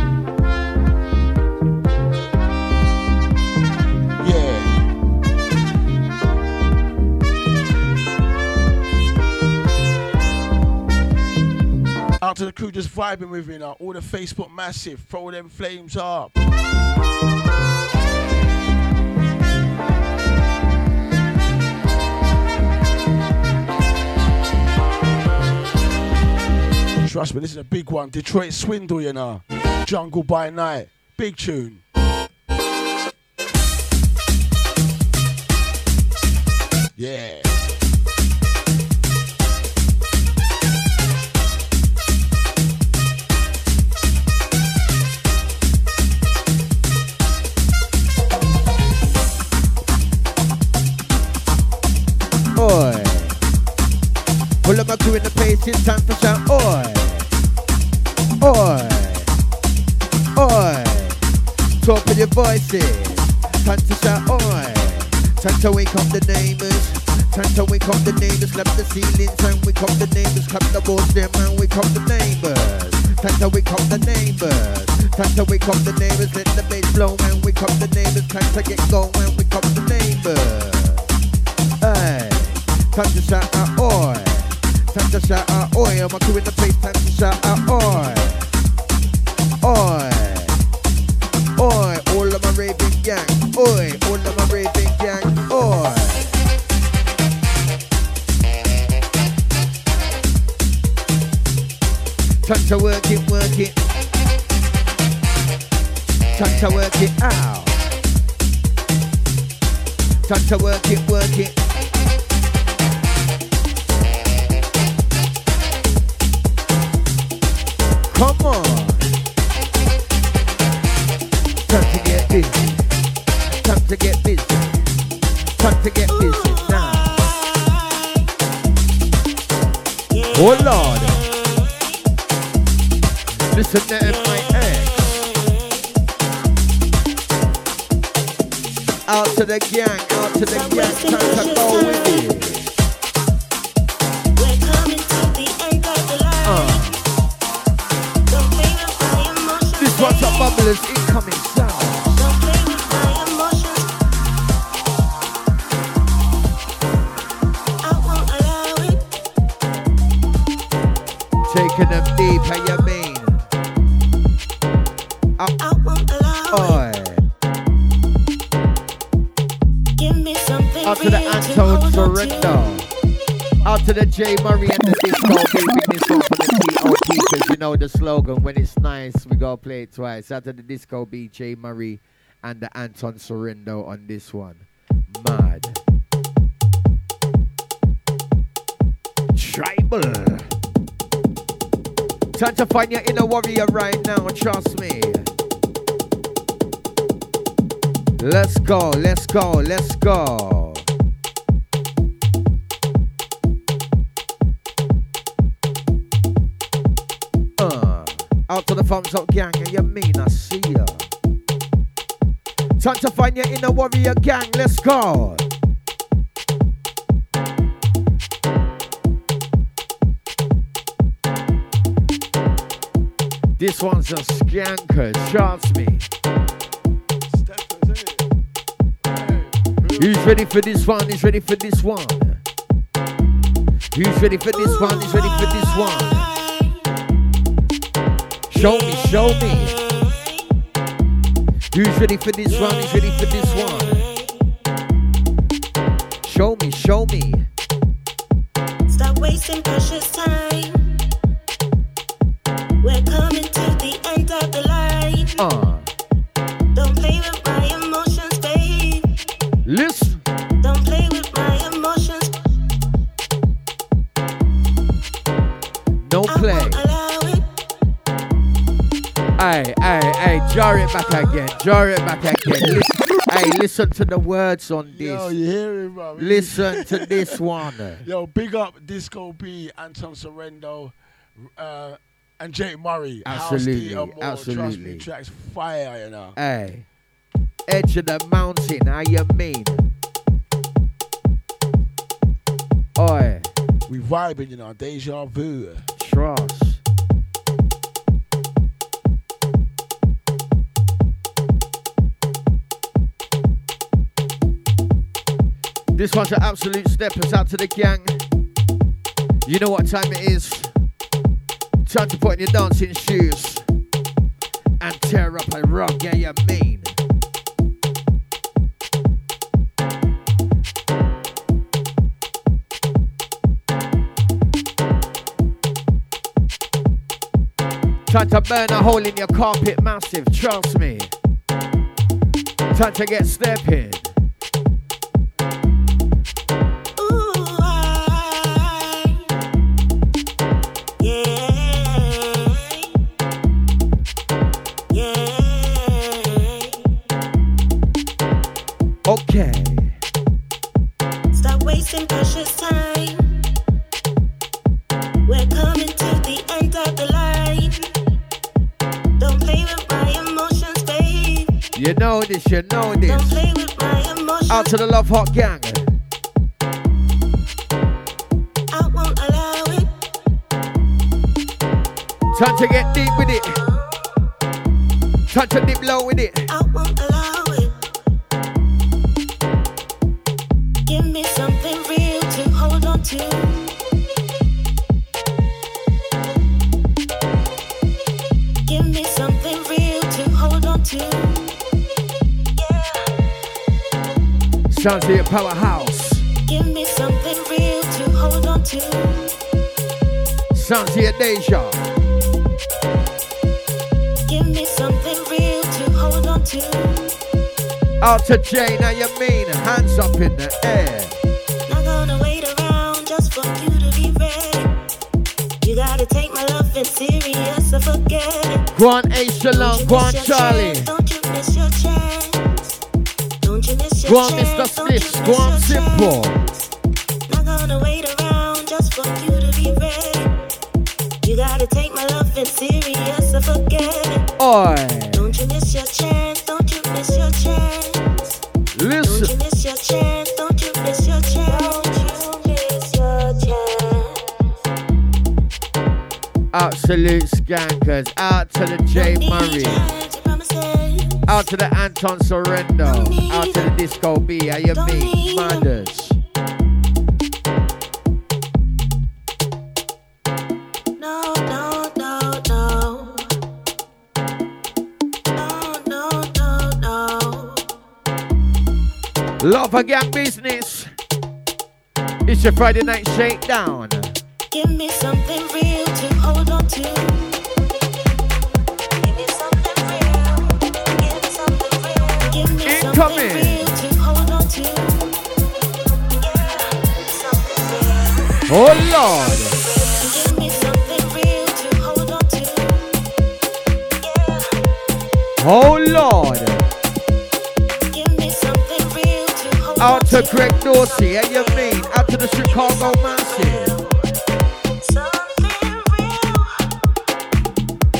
Out to the crew just vibing with me now. All the Facebook massive. Throw them flames up. Trust me, this is a big one. Detroit Swindle, you know. Jungle by Night. Big tune. Yeah. Place, it's time for shout. Oi. Oi. Oi. Talk with your voices. Time to shout. Oi. Time to wake up the neighbors. Time to wake up the neighbors. Clap the ceilings and wake up the neighbors. Clap the walls them and wake up the neighbors. Time to wake up the neighbors. Time to wake up the neighbors. Let the bass blow and wake up the neighbors. Time to get going and wake up the neighbors. Hey, time to shout out, oi. Time to shout out, oi. A crew in the place, time to shout out, oi. Oi. Oi, all of my raving gang. Oi, all of my raving gang. Oi. Time to work it, work it. Time to work it out. Time to work it, work it. Oh Lord. Listen to MIX. Out to the gang, out to the gang, know the slogan when it's nice we gotta play it twice. To the disco B J Murray and the Anton Sorrento on this one. Mad. Tribal. Time to find your inner warrior right now, trust me. Let's go, let's go, let's go. Out to the thumbs up gang, and you mean I see ya. Time to find your inner warrior gang. Let's go. This one's a skanker, trust me. Who's ready for this one? Who's ready for this one? Who's ready for this one? Who's ready for this one? Show me, show me. Who's ready for this one? Who's ready for this one? Show me, show me. Stop wasting precious time. Jar it back again. Jar it back again. Listen, hey, listen to the words on Yo, this. you hear him, bro? Listen to this one. [LAUGHS] Yo, big up Disco B, Anton Sorrento, uh, and Jake Murray. Absolutely. Trust absolutely. tracks fire, you know. Hey, edge of the mountain, how you mean? Oi, We vibing, you know, deja vu. trust. This one's an absolute steppers out to the gang. You know what time it is. Time to put on your dancing shoes and tear up a rug, yeah, you mean. Time to burn a hole in your carpet, massive, trust me. Time to get stepping. This, you know this. Out to the Love Hot Gang. I won't allow it. Time to get deep with it. Time to dip low with it. Yeah. Sounds like a powerhouse. Give me something real to hold on to. Sounds like a Deja. Give me something real to hold on to. Out to Jane, how you mean? Hands up in the air. Not gonna wait around just for you to be ready. You gotta take my loving serious or forget. Go on, A Shalom. Go on, Charlie. Go on. Mr. Don't you Spliffs. miss Go on, Simple. Not gonna wait around just for you to be ready. You gotta take my loving serious or forget it. Oi. Don't you miss your chance? Don't you miss your chance? Listen. miss your chance? Don't you miss your chance? Don't you miss your chance? Absolute skankers. Out to the J Murray. Out to the Anton Sorrento. Out to the Disco B. How you mean? Manders. No, no, no, no. No, no, no, no. Love a gang business. It's your Friday night shakedown. Give me something real to hold on to. Oh Lord. Real to Out to Greg Dorsey. How you mean? Out to the Chicago Massive.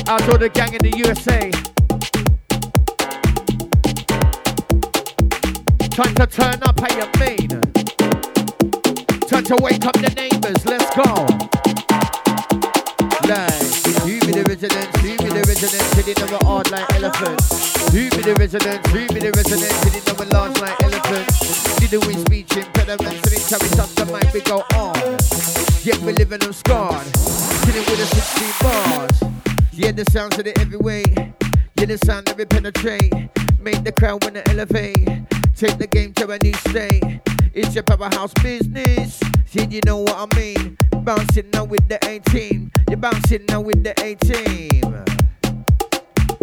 Out to the gang in the USA. Time to turn up, how you mean? To wake up the neighbors, let's go. Like, you be the residents, you be the residents, sitting over hard like elephants. You be the residents, you be the residents, sitting over large like elephants. Did the speech impediments, and time we touch the mic, we go on. Yet we're living them scarred, sitting with a 16 bars. Yeah, the sounds of the heavyweight. Yeah, the sound that we penetrate. Make the crowd wanna elevate. Take the game to a new state. It's your powerhouse business. See, you know what I mean? Bouncing now with the 18. You're bouncing now with the 18.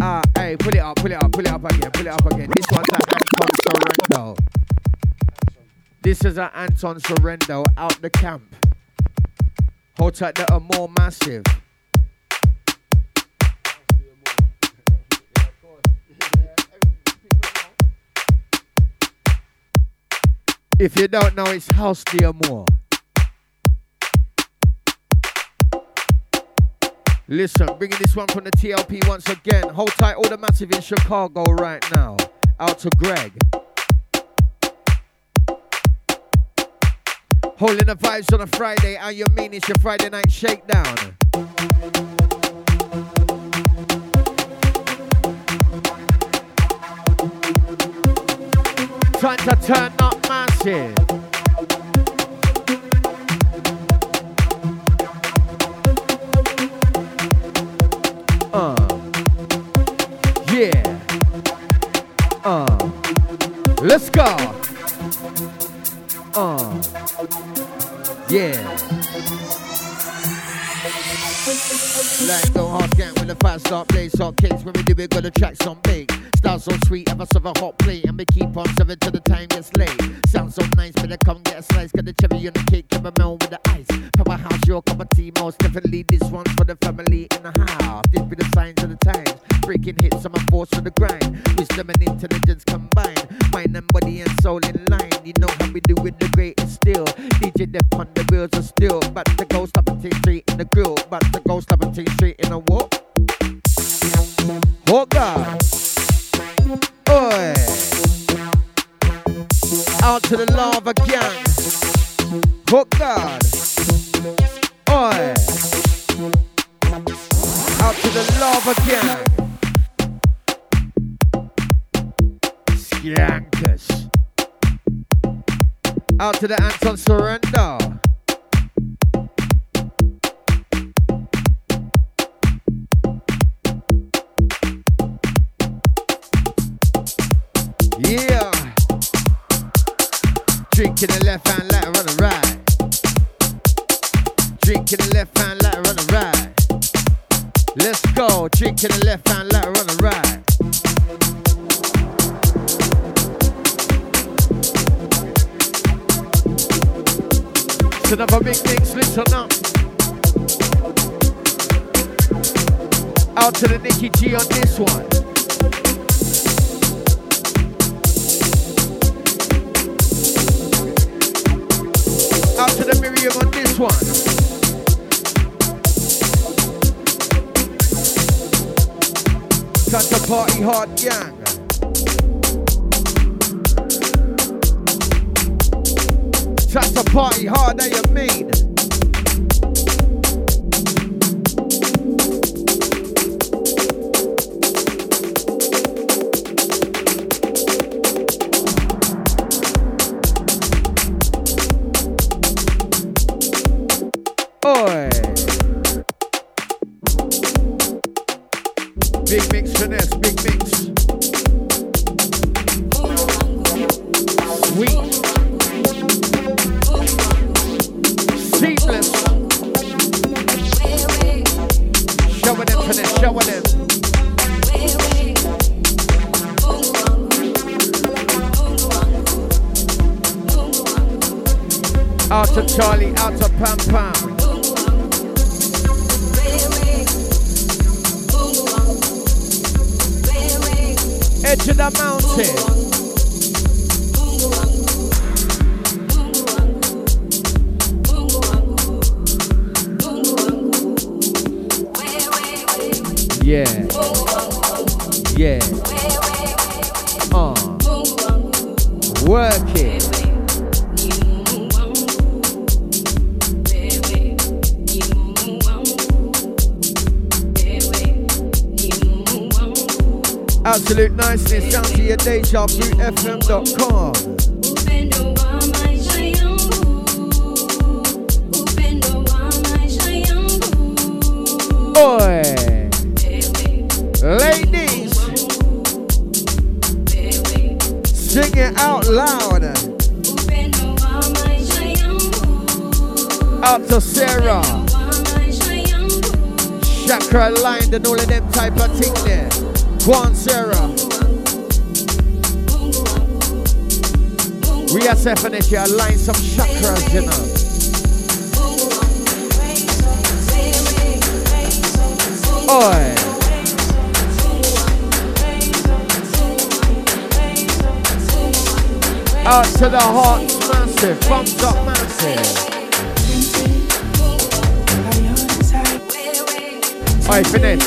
Ah, hey, pull it up, pull it up, pull it up again, pull it up again. This one's an Anton Sorrento. This is an Anton Sorrento out the camp. Hold tight, that are more massive. If you don't know, it's House D'Amour. Listen, bringing this one from the TLP once again. Hold tight, all the massive in Chicago right now. Out to Greg. Holding the vibes on a Friday, and you mean it's your Friday night shakedown. Time to turn up massive. Uh. Yeah. Uh. Let's go. Uh. Yeah. Like no hard scan when the five star place hot cakes when we do it got the tracks on big. Style so sweet, have serve a hot plate and we keep on serving till the time gets late. Sounds so nice, better come get a slice. Got the cherry on the cake, caramel with the ice. Powerhouse, your cup of tea, most definitely this one's for the family in the house. This be the signs of the times. Breaking hits, I'm a force for the grind. Wisdom and intelligence combined. Mind and body and soul in line. You know how we do with the greatest still. DJ Dep on the wheels are still. But the ghost of a straight in the grill. But the ghost of a straight in the what? Oh God. Oi. Out to the lava gang. Oh God. Oi. Out to the lava gang. Yankers. Out to the Anton Sorrento. Drinking the left hand, let run the right. Drinking the left hand, let run the right. Let's go. Drinking the left hand, let run the right. It's another big mix, listen up. Out to the Nicky G on this one. This one. Party hard gang. Time to party hard, that you mean? Your deja fm.com. Boy, ladies, sing it out loud. Out to Sarah, Chakra Line, and all of them type of thing there. Go on, Sarah. We are definitely align some chakras, you know. Oi. Out to the heart, massive, thumbs up, massive. Alright, finish.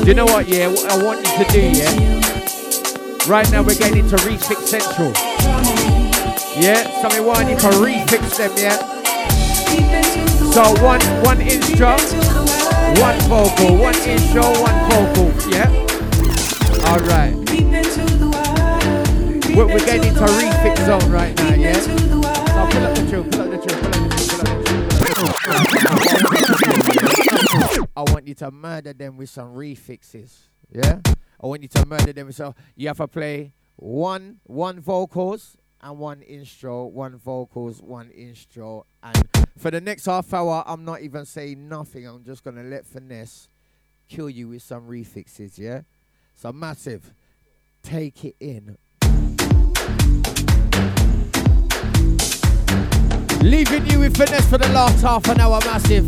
Do you know what, yeah? What I want you to do, yeah? Right now we're getting into Refix Central. Yeah? So we want you to refix them, yeah? So one one intro, one vocal, one intro, one vocal, yeah? Alright. We're, we're getting into refix zone right now, yeah? So pull up the tune, pull up the tune, pull up the tune. I want you to murder them with some refixes, yeah? I want you to murder them some, you have to play one one vocals and one intro, one vocals, one intro, and for the next half hour, I'm not even saying nothing. I'm just gonna let finesse kill you with some refixes, yeah? So massive, take it in. Leaving you with finesse for the last half an hour, massive.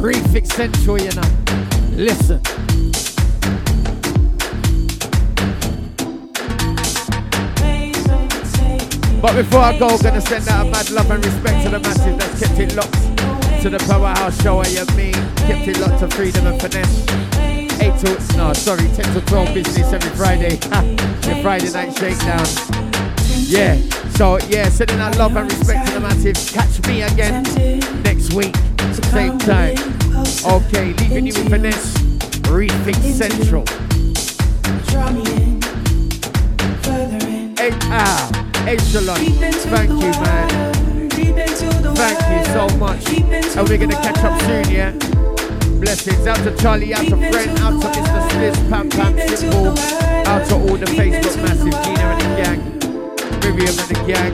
Refix central, you know. Listen. But before I go, gonna send out a mad love and respect to the massive that's kept it locked to the powerhouse show. I mean, kept it locked to 3Dom and finesse. Eight to no, sorry, ten to twelve business every Friday. [LAUGHS] the Friday night shakedown. Yeah. So yeah, sending out love and respect to the massive. Catch me again next week, same time. Okay, leaving you with finesse. Refix Central. Hour. Echelon. Thank you, man. Thank you so much. And we're gonna catch up soon, yeah? Blessings out to Charlie, out to Friend, out to Mr. Sliss, Pam Pam Simple, out to all the Facebook massive, Gina and the gang, Miriam and the gang,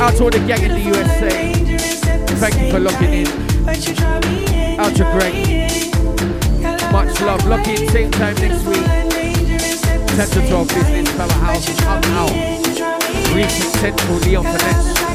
out to all the gang in the USA. Thank you for locking in. Out to Greg. Much love. Lock in same time next week. 10 to 12 business powerhouse. Come out. Refix Central, Leon Finesse.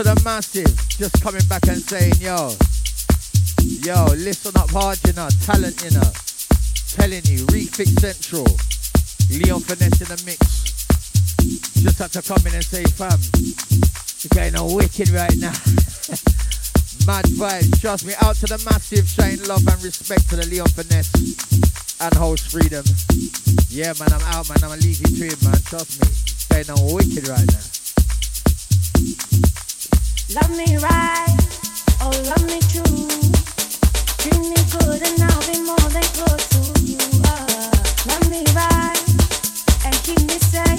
To the massive, just coming back and saying, yo, yo, listen up hard, you know, talent, you know. Telling you, Refix Central, Leon Finesse in the mix. Just had to come in and say, fam, you're getting a wicked right now. [LAUGHS] Mad vibes, trust me. Out to the massive, shine love and respect to the Leon Finesse. and host 3Dom. Yeah, man, I'm out, man. I'm a leafy tree, man. Trust me. Staying on wicked right now. Love me right and keep me safe.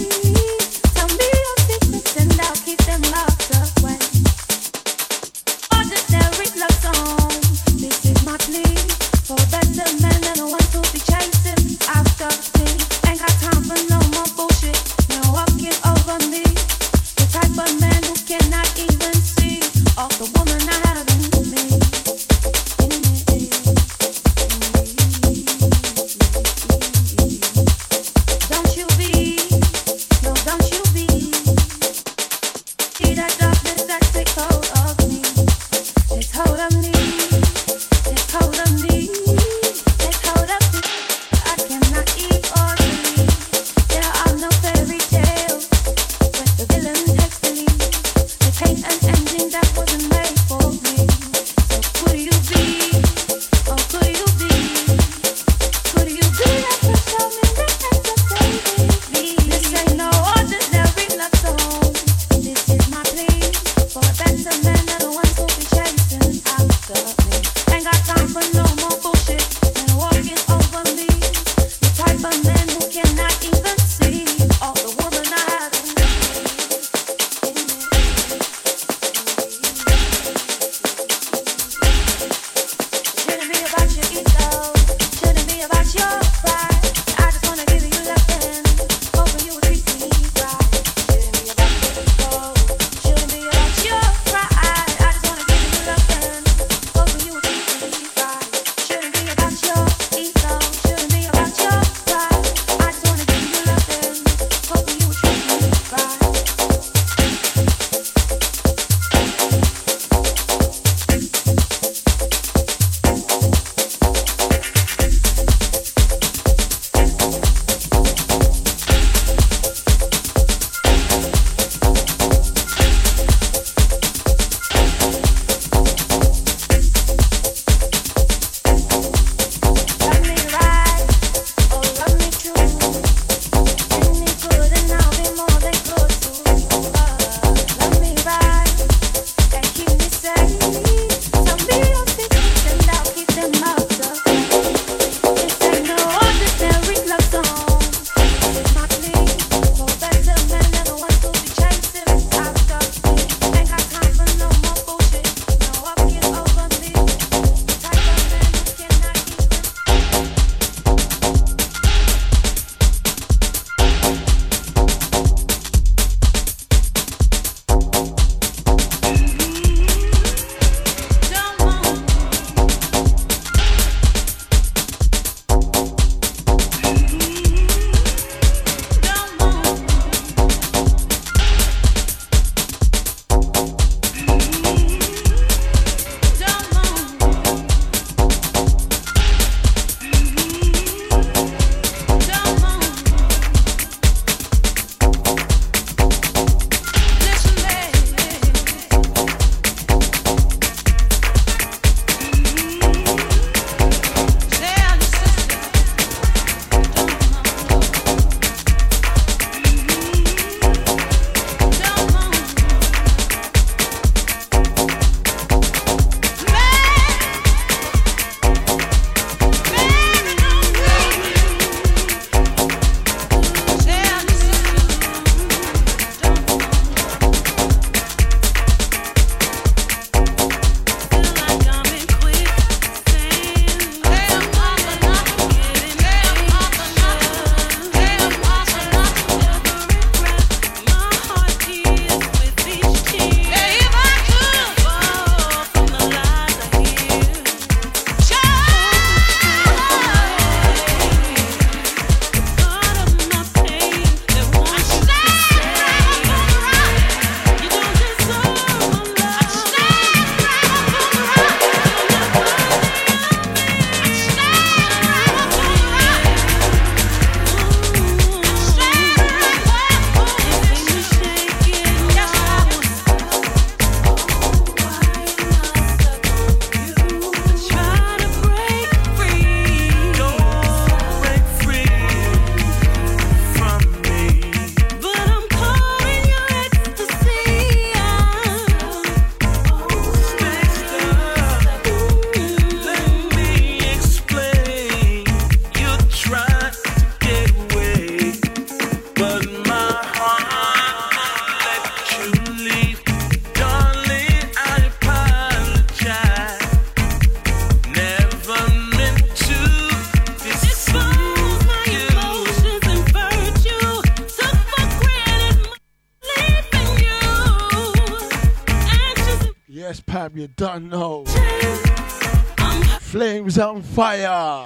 Fire.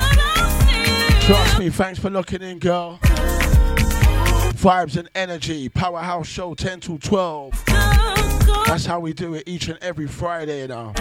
Trust me, thanks for looking in, girl. Vibes and energy, Powerhouse Show 10 to 12. That's how we do it each and every Friday now.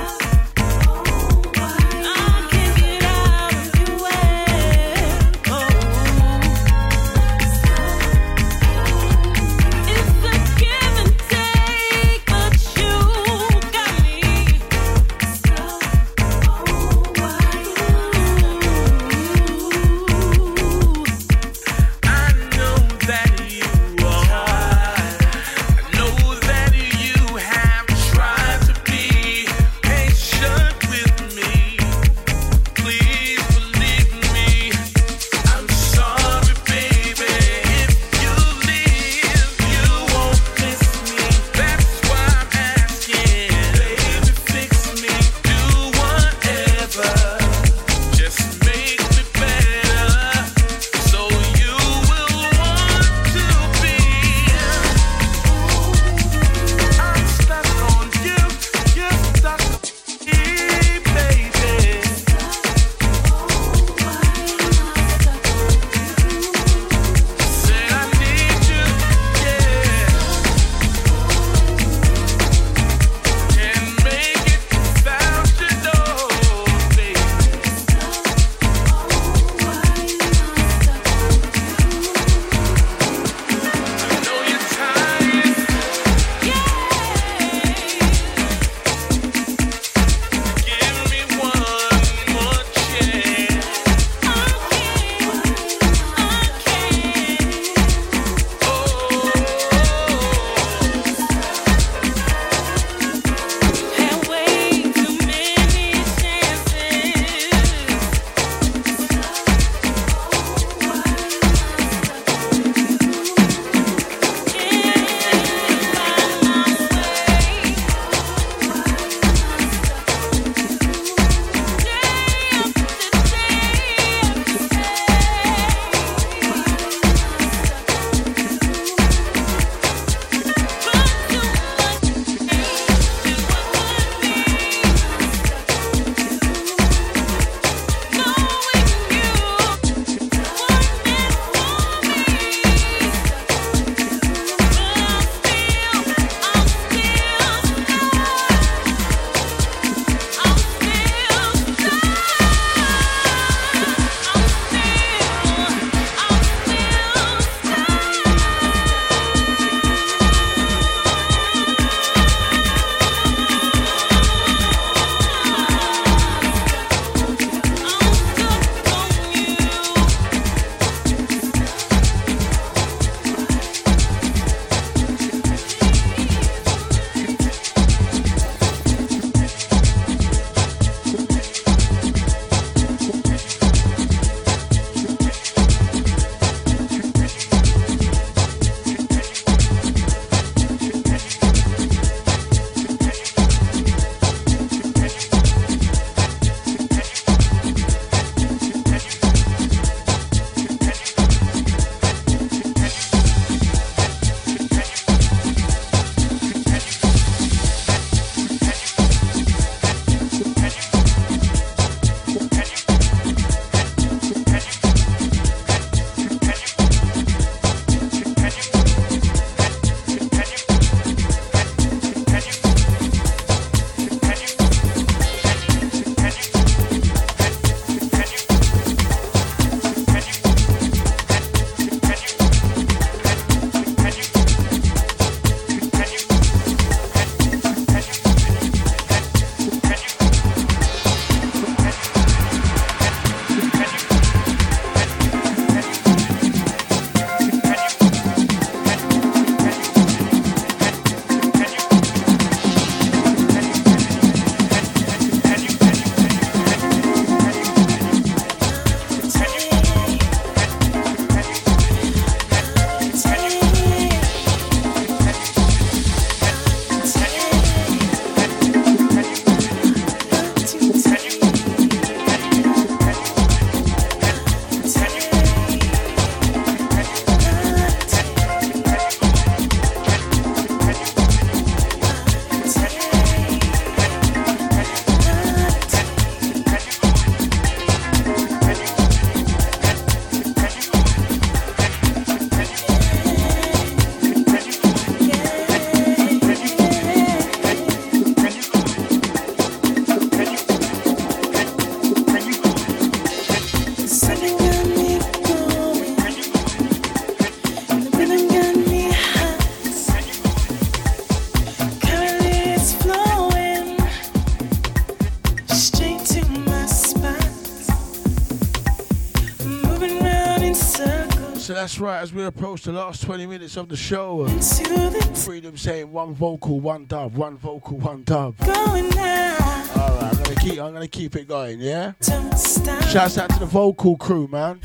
So that's right, as we approach the last 20 minutes of the show, uh, 3Dom saying one vocal, one dub, one vocal, one dub. Going now. Alright, I'm gonna keep I'm gonna keep it going, yeah? Shouts out to the vocal crew, man.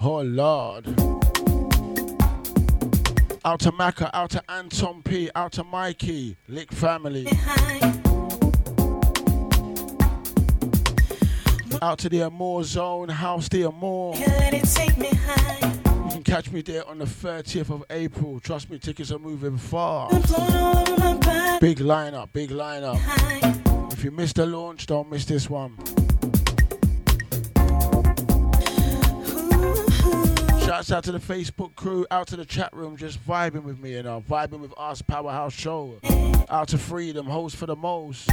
Oh Lord. Out to Macca, out to Anton P, out to Mikey, Lick family. Out to the Amore Zone, House D'Amour. You can catch me there on the 30th of April. Trust me, tickets are moving far. Big lineup, big lineup. If you missed the launch, don't miss this one. Shouts out to the Facebook crew, out to the chat room, just vibing with me, you know, vibing with us, Powerhouse Show. Out to 3Dom, host for the most.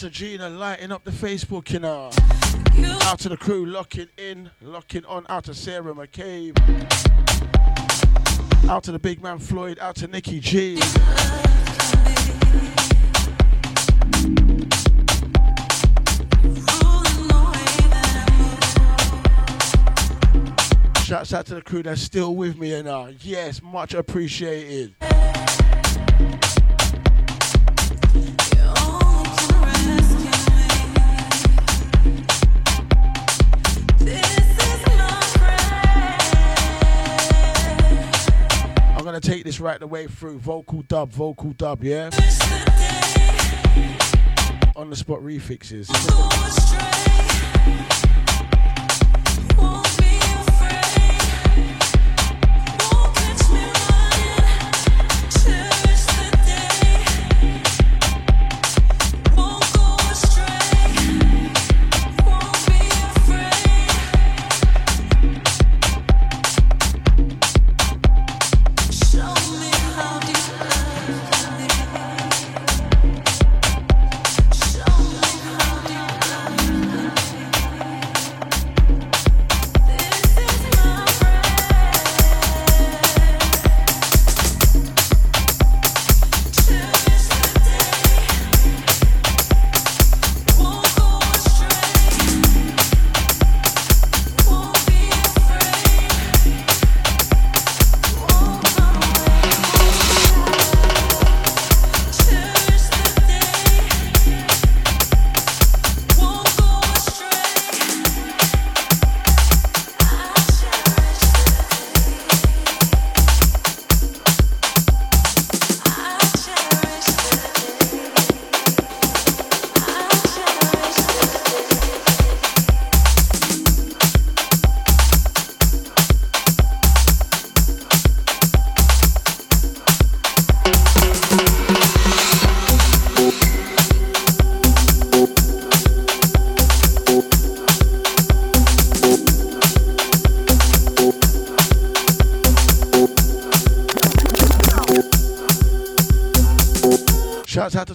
Out to Gina lighting up the Facebook, you know. Out to the crew locking in, locking on. Out to Sarah McCabe. Out to the big man Floyd. Out to Nikki G. Shouts out to the crew that's still with me and uh, yes, much appreciated. This right the way through. Vocal dub, vocal dub, yeah? On the spot refixes.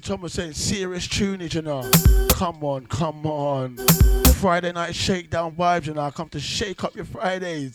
Thomas saying serious tunage, you know. Come on, come on. Friday night shakedown vibes, you know. I come to shake up your Fridays.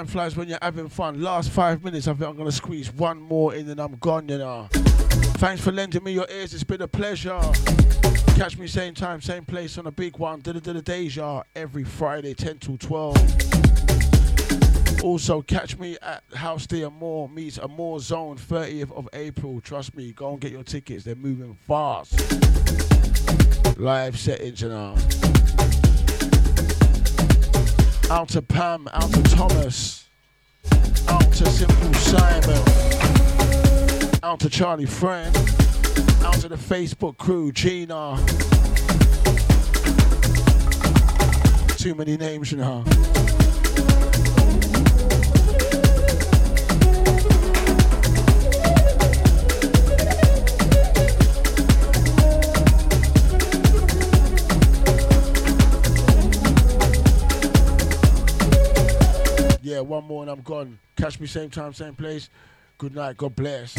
Time flies when you're having fun. Last five minutes, I think I'm gonna squeeze one more in and I'm gone, you know. Thanks for lending me your ears. It's been a pleasure. Catch me same time, same place on a big one. Da da da Deja every Friday, 10 to 12. Also, catch me at House D'Amour meets Amore Zone, 30th of April. Trust me, go and get your tickets. They're moving fast. Live settings, you know. Out to Pam, out to Thomas, out to Simple Simon, out to Charlie Friend, out to the Facebook crew, Gina. Too many names, you know. I'm gone. Catch me same time, same place. Good night. God bless.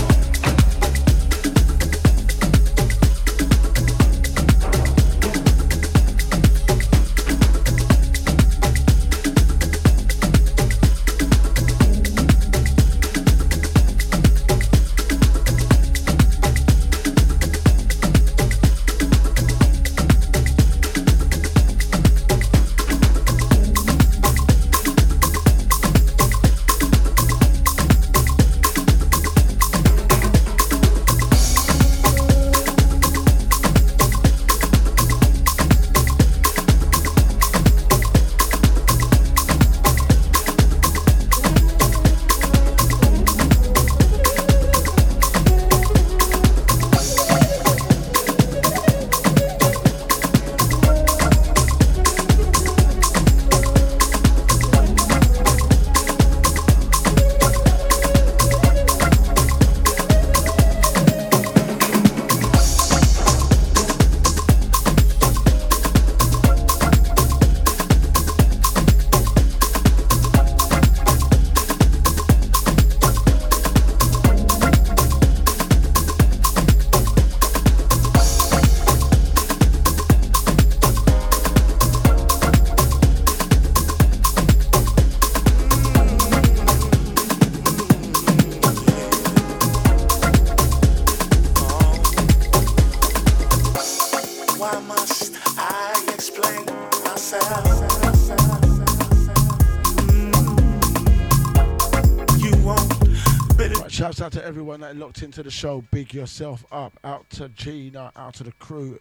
Everyone that locked into the show. Big yourself up. Out to Gina, out to the crew.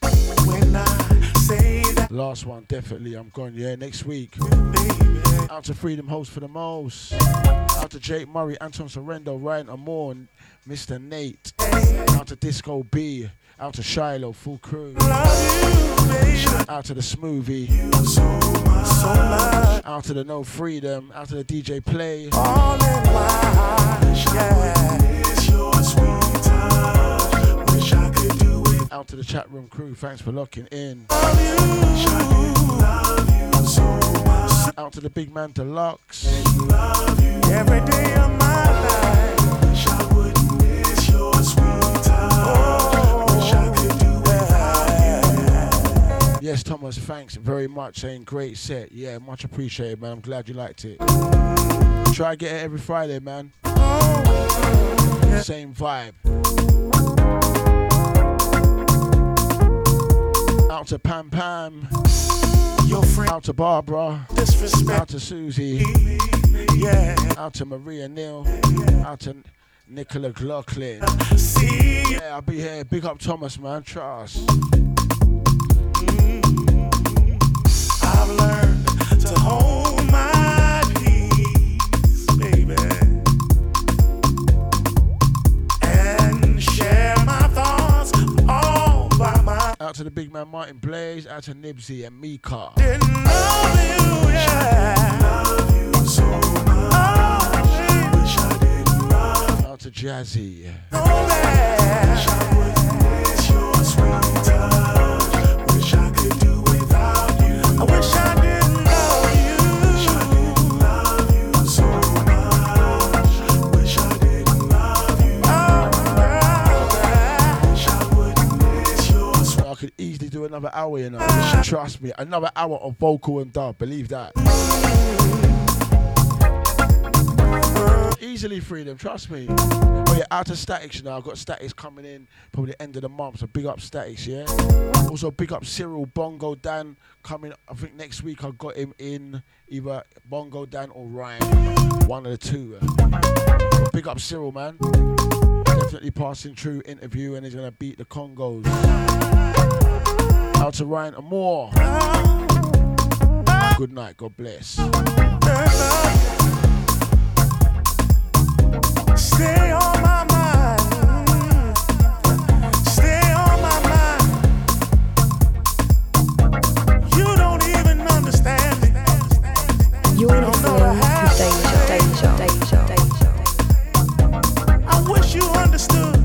when I say that, Last one, definitely. I'm going, yeah, next week. Out to 3Dom Host for the most. Out to Jake Murray, Anton Sorrento, Ryan Amore, and Mr. Nate. Out to Disco B. Out to Shiloh, full crew. You, Out to the Smoothie. So much. Out to the No Freedom. Out to the DJ Play. All in my eyes, yeah. It's your sweet touch. Wish I could do it. Out to the chat room crew. Thanks for locking in. Love you, wish I did love you so much. Out to the big man Deluxe. Every day of my life. I wouldn't miss your sweet touch. Wish Yes, Thomas, thanks very much. Saying great set. Yeah, much appreciated, man. I'm glad you liked it. Try to get it every Friday, man. Same vibe. Out to Pam Pam. Your friend Out to Barbara. disrespect Out to Susie. yeah. Out to Maria Neal. Out to Nicola Glocklin. See, Yeah, I'll be here. Big up Thomas, man. Trust. Out to the big man Martin Blaze. Out to Nibsy and Mika. Didn't love you, could easily do another hour, you know. Trust me, another hour of vocal and dub. Believe that. easily free them, trust me. Oh yeah, out of statics, you know, I've got statics coming in probably the end of the month, so big up statics, yeah. Also big up Cyril Bongo Dan coming. I think next week I've got him in either Bongo Dan or Ryan, one of the two. So big up Cyril, man. Definitely passing through interview, and he's gonna beat the Congos. Out to Ryan Amore. Good night. God bless. Stay on my mind. Stay on my mind. You don't even understand me. You're I don't know the half. Deja, deja, deja, deja. I wish you understood.